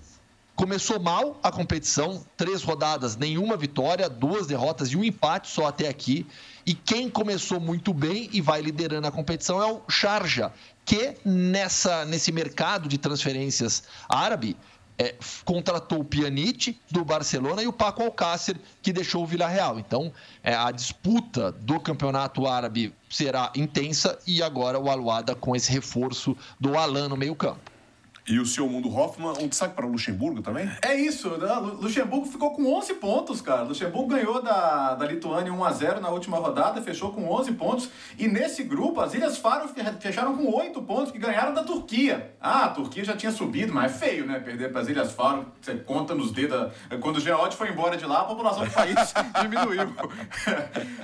Começou mal a competição, três rodadas, nenhuma vitória, duas derrotas e um empate só até aqui. E quem começou muito bem e vai liderando a competição é o Sharjah, que nessa, nesse mercado de transferências árabe é, contratou o Pjanic do Barcelona e o Paco Alcácer, que deixou o Villarreal. Então, é, a disputa do campeonato árabe será intensa e agora o Aluada com esse reforço do Alan no meio campo. E o seu Mundo Hoffman, um destaque para o Luxemburgo também? É isso, né? Luxemburgo ficou com 11 pontos, cara. Luxemburgo ganhou da, da Lituânia 1x0 na última rodada, fechou com 11 pontos. E nesse grupo, as Ilhas Faro fecharam com 8 pontos, que ganharam da Turquia. Ah, a Turquia já tinha subido, mas é feio, né? Perder para as Ilhas Faro, você conta nos dedos. Quando o Geode foi embora de lá, a população do país diminuiu.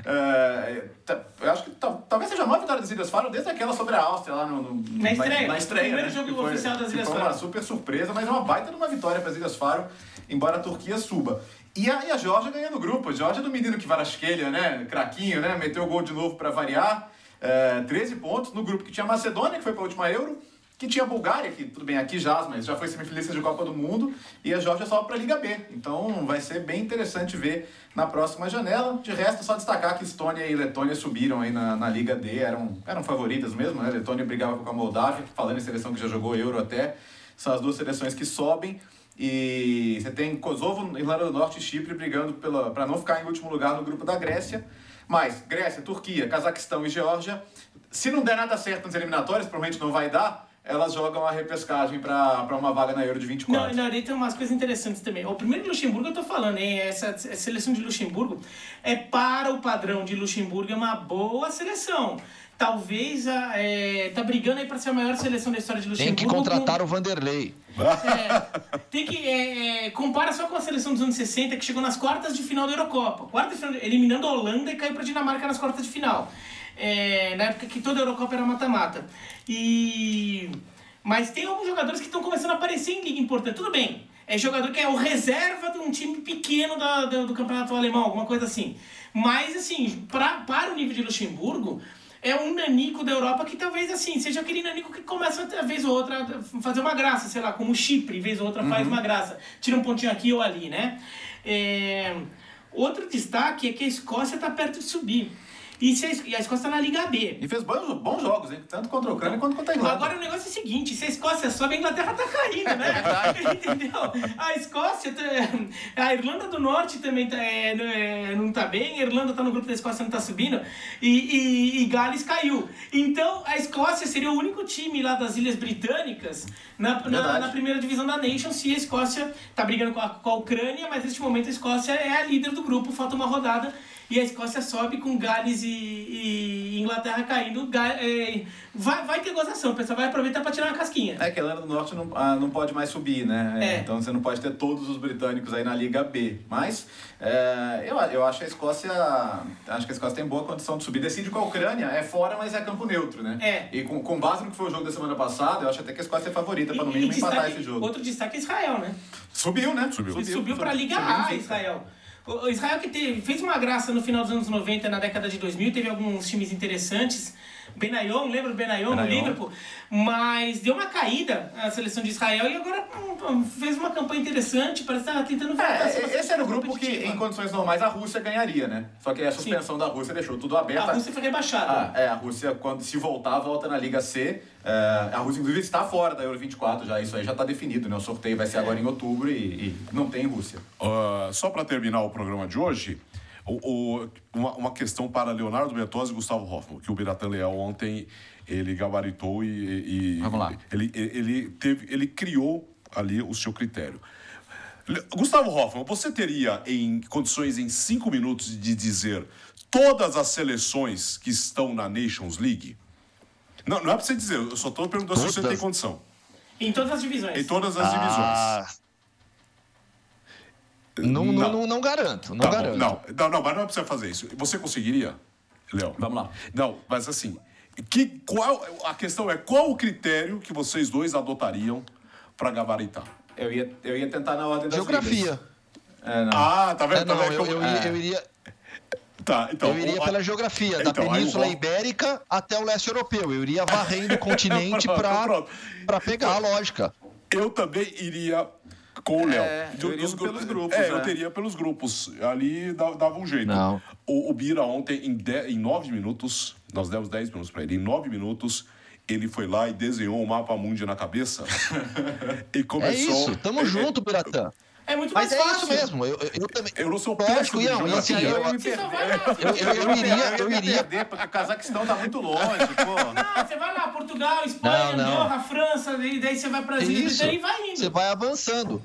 é, eu acho que talvez seja a maior vitória das Ilhas Faro desde aquela sobre a Áustria lá no, no na estreia. Na estreia, Primeiro né? jogo foi, oficial das Ilhas Faro. Foi uma super surpresa, mas é uma baita de uma vitória para as Ilhas Faro, embora a Turquia suba. E a, e a Georgia ganhando o grupo. A Georgia do menino que varasquelha, né? Craquinho, né? Meteu o gol de novo para variar. É, 13 pontos no grupo que tinha a Macedônia, que foi para a última Euro que tinha a Bulgária, que tudo bem, aqui já, mas já foi semifinalista de Copa do Mundo, e a Georgia sobe para a Liga B. Então vai ser bem interessante ver na próxima janela. De resto, só destacar que Estônia e Letônia subiram aí na, na Liga D, eram, eram favoritas mesmo, né? Letônia brigava com a Moldávia, falando em seleção que já jogou Euro até. São as duas seleções que sobem. E você tem Kosovo, Irlanda do Norte e Chipre brigando para não ficar em último lugar no grupo da Grécia. Mas Grécia, Turquia, Cazaquistão e Geórgia, se não der nada certo nas eliminatórias, provavelmente não vai dar, elas jogam a repescagem para uma vaga na Euro de 24. Não, não, aí tem umas coisas interessantes também. O primeiro de Luxemburgo eu tô falando, hein? Essa, essa seleção de Luxemburgo é para o padrão de Luxemburgo, é uma boa seleção talvez é, tá brigando aí para ser a maior seleção da história de Luxemburgo. Tem que contratar com... o Vanderlei. É, tem que é, é, compara só com a seleção dos anos 60 que chegou nas quartas de final da Eurocopa, quarta de final, eliminando a Holanda e caiu para Dinamarca nas quartas de final é, na época que toda a Eurocopa era mata-mata. E... Mas tem alguns jogadores que estão começando a aparecer em liga importante. Tudo bem, é jogador que é o reserva de um time pequeno da, do, do campeonato alemão, alguma coisa assim. Mas, assim, pra, para o nível de Luxemburgo, é um nanico da Europa que talvez, assim, seja aquele nanico que começa, a vez ou outra, fazer uma graça, sei lá, como o Chipre, vez ou outra, faz uma graça. Tira um pontinho aqui ou ali, né? É... Outro destaque é que a Escócia está perto de subir. E, se e a Escócia está na Liga B. E fez bons, bons jogos, hein? Tanto contra a Ucrânia quanto contra a Irlanda. Agora o negócio é o seguinte, se a Escócia sobe, a Inglaterra tá caindo, né? Entendeu? A Escócia, tá- a Irlanda do Norte também tá, é, não é, não tá bem, a Irlanda tá no grupo da Escócia, não tá subindo, e, e, e Gales caiu. Então a Escócia seria o único time lá das Ilhas Britânicas na, na, na primeira divisão da Nations, se a Escócia tá brigando com a, com a Ucrânia, mas neste momento a Escócia é a líder do grupo, falta uma rodada. E a Escócia sobe com Gales e, e Inglaterra caindo. É, vai, vai ter gozação, o pessoal vai aproveitar pra tirar uma casquinha. É que a Irlanda do Norte não, ah, não pode mais subir, né? É. Então você não pode ter todos os britânicos aí na Liga B. Mas é, eu, eu acho que a Escócia. Acho que a Escócia tem boa condição de subir. Decide com a Ucrânia, é fora, mas é campo neutro, né? É. E com, com base no que foi o jogo da semana passada, eu acho até que a Escócia é favorita para no mínimo empatar esse jogo. Outro destaque é Israel, né? Subiu, né? Subiu. Ele subiu, pra Liga subiu A. Israel. O Israel que teve, fez uma graça no final dos anos 90, na década de 2000, teve alguns times interessantes. Benayon, lembra do Benayon no Benayon. Liverpool? Mas deu uma caída a seleção de Israel e agora hum, fez uma campanha interessante, parece que estava tentando voltar ser uma É, esse era o grupo que, em condições normais, a Rússia ganharia, né? Só que a suspensão da Rússia deixou tudo aberto. A Rússia foi rebaixada. Ah, é, a Rússia, quando se voltar, volta na Liga C. É, a Rússia, inclusive, está fora da Euro 24 já. Isso aí já está definido, né? O sorteio vai ser agora em outubro e, e não tem Rússia. Ah, só para terminar o programa de hoje, o- o- uma, uma questão para Leonardo Bertozzi e Gustavo Hoffmann, que o Biratan Leal ontem ele gabaritou e, e- Vamos lá. Ele, ele, teve, ele criou ali o seu critério. Gustavo Hoffmann, você teria em condições em cinco minutos de dizer todas as seleções que estão na Nations League? Não, não é para você dizer, eu só estou perguntando se você Todas? tem condição. Em todas as divisões. Em todas as divisões. Ah, não, não. Não. Não, não garanto, não Tá bom, garanto. Não, não, não, mas não é você fazer isso. Você conseguiria, Léo? Vamos lá. Não, mas assim, que, qual, a questão é qual o critério que vocês dois adotariam para gabaritar? Eu ia, eu ia tentar na ordem das Geografia. É, não. Ah, tá vendo? É, Tá não, vendo eu, eu, eu- iria, eu iria, Tá, então. eu iria o- pela geografia, da Então, o Península Ro- Ibérica até o leste europeu. Eu iria varrendo o continente pra pegar a lógica. Eu também iria com o Léo. É, eu iria gru- pelos grupos, É, eu é. teria pelos grupos. Ali dava um jeito. Não. O, o Bira ontem, em, de, em nove minutos, nós demos 10 minutos para ele, em nove minutos, ele foi lá e desenhou o mapa mundi na cabeça. e É começou. isso, tamo é- junto, Biratã. É muito mais Mas é fácil. isso mesmo, eu, eu, eu também. Eu não sou péssimo Ian, assim, Aí eu eu, me perder. eu, eu, eu ia- iria, eu eu ia iria perder, porque o Cazaquistão tá muito longe, pô. Não, você vai lá, Portugal, Espanha, Não, não. Andorra, França, e daí você vai pra. Britânicas e vai indo. Você vai avançando.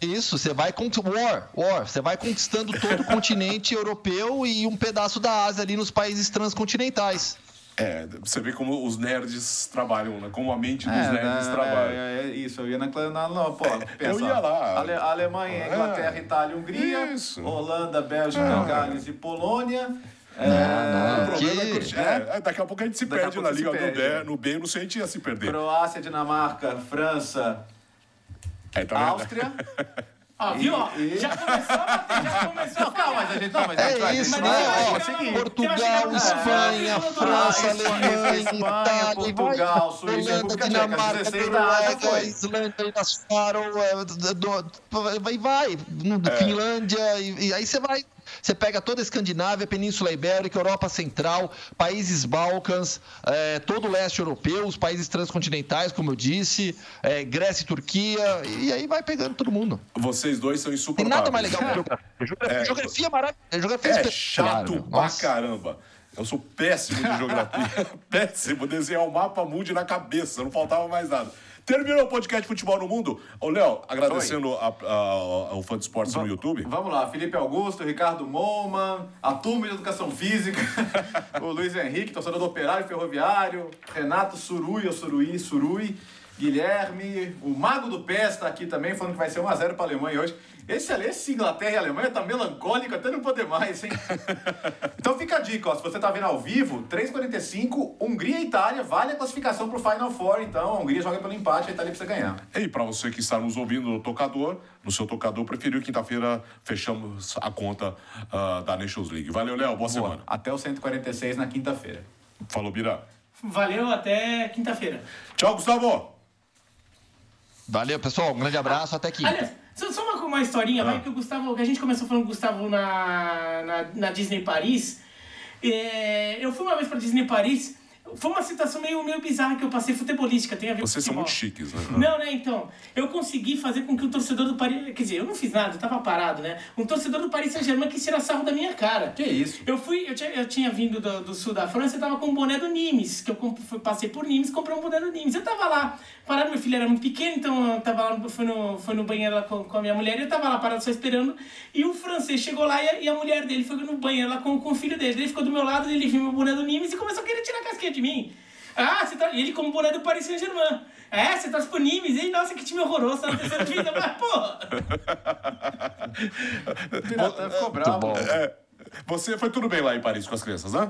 Isso, você vai conquistando. War, war. Você vai conquistando todo o continente europeu e um pedaço da Ásia ali nos países transcontinentais. É, você vê como os nerds trabalham, né? Como a mente dos É, nerds né, trabalha. é, é isso, eu ia na, na, na pô, pensa, ia lá. Ale, Alemanha, Inglaterra, É. Itália, Hungria, Isso. Holanda, Bélgica, Gales e Polônia. É, não. O problema é que é, é, daqui a pouco a gente se perde na Liga do perde, B, no B, no C a gente ia se perder. Croácia, Dinamarca, França, É, tá? Áustria. Ó, viu? E- já começou a bater, já começou a Não, calma, mas a gente não, mas É isso, a gente né? vai. Portugal, chegar Espanha, Ah, França, Alemanha, Itália, Portugal, Suíça, Holanda, Dinamarca, 16 da Ásia Noruega. Islândia, Ilhas Faroe, é, vai, vai, É. Finlândia, e, e aí você vai, você pega toda a Escandinávia, Península Ibérica, Europa Central, países Balcãs, é, todo o leste europeu, os países transcontinentais, como eu disse, é, Grécia e Turquia, e aí vai pegando todo mundo. Vocês dois são Tem insuportáveis. nada mais legal que geografia. Geografia, geografia é maravilhosa. Geografia É chato pra Nossa. caramba. Eu sou péssimo de geografia. péssimo. Desenhar o mapa mundi na cabeça. Não faltava mais nada. Terminou o podcast Futebol no Mundo. Ô, Léo, agradecendo a- a- ao fã de esportes no YouTube. Vamos lá, Felipe Augusto, Ricardo Molman, a turma de educação física, o Luiz Henrique, torcedor do Operário Ferroviário, Renato Surui, ou Surui, Surui, Guilherme, o Mago do Pés está aqui também, falando que vai ser 1x0 para a Alemanha hoje. Esse, esse Inglaterra e Alemanha tá melancólico até não poder mais, hein? então fica a dica, ó, se você tá vendo ao vivo, 3h45, Hungria e Itália, vale a classificação pro Final Four, então a Hungria joga pelo empate, a Itália precisa ganhar. E para você que está nos ouvindo no tocador, no seu tocador preferido, quinta-feira fechamos a conta uh, da Nations League. Valeu, Léo, boa, boa semana. Até o 146 na quinta-feira. Falou, Bira. Valeu, até quinta-feira. Tchau, Gustavo. Valeu, pessoal. Um grande abraço, até quinta. Aliás, uma, historinha, ah. vai, que o Gustavo, que a gente começou falando Gustavo na, na, na Disney Paris. É, eu fui uma vez pra Disney Paris foi uma situação meio, meio bizarra que eu passei futebolística, tem a ver Vocês com são muito chiques, né? Não, né? Então, eu consegui fazer com que o torcedor do Paris. Quer dizer, eu não fiz nada, eu tava parado, né? Um torcedor do Paris Saint-Germain quis tirar sarro da minha cara. Que isso? Eu fui, eu tinha, eu tinha vindo do, do sul da França e tava com um boné do Nimes, que eu fui, passei por Nimes comprei um boné do Nimes. Eu tava lá, parado, meu filho era muito pequeno, então eu tava lá, fui no, fui no banheiro lá com, com a minha mulher e eu tava lá parado só esperando. E o francês chegou lá e a, e a mulher dele foi no banheiro lá com, com o filho dele. Ele ficou do meu lado, ele viu meu boné do Nimes e começou a querer tirar a casquinha de mim. Ah, você tá... ele como boné do Paris Saint-Germain. É, você tá por Nimes, hein? Nossa, que time horroroso, tá na terceira vida, mas porra! Pirata ficou bravo. É, você foi tudo bem lá em Paris com as crianças, né?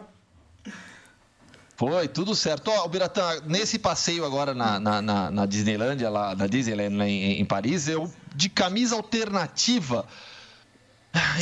Foi, tudo certo. Ó, oh, Biratã, nesse passeio agora na, na, na, na Disneylândia, lá na Disneyland lá em, em Paris, eu de camisa alternativa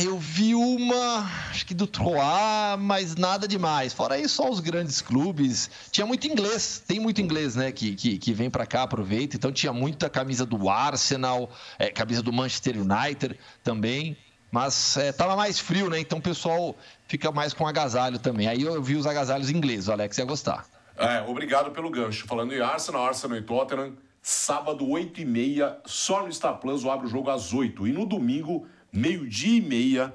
eu vi uma, acho que do Troá, mas nada demais. Fora isso, só os grandes clubes. Tinha muito inglês, tem muito inglês, né? Que, que, que vem para cá, aproveita. Então tinha muita camisa do Arsenal, é, camisa do Manchester United também. Mas é, tava mais frio, né? Então o pessoal fica mais com agasalho também. Aí eu vi os agasalhos ingleses, o Alex ia gostar. É, obrigado pelo gancho. Falando em Arsenal, Arsenal e Tottenham, sábado, 8h30, só no Star Plus, abre o jogo às 8 E no domingo meio-dia e meia,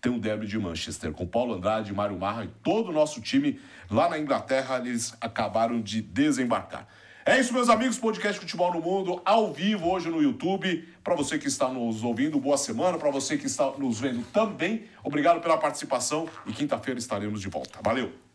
tem o derby de Manchester, com Paulo Andrade, Mário Marra e todo o nosso time lá na Inglaterra, eles acabaram de desembarcar. É isso, meus amigos, podcast Futebol no Mundo, ao vivo hoje no YouTube. Para você que está nos ouvindo, boa semana. Para você que está nos vendo também, obrigado pela participação e quinta-feira estaremos de volta. Valeu!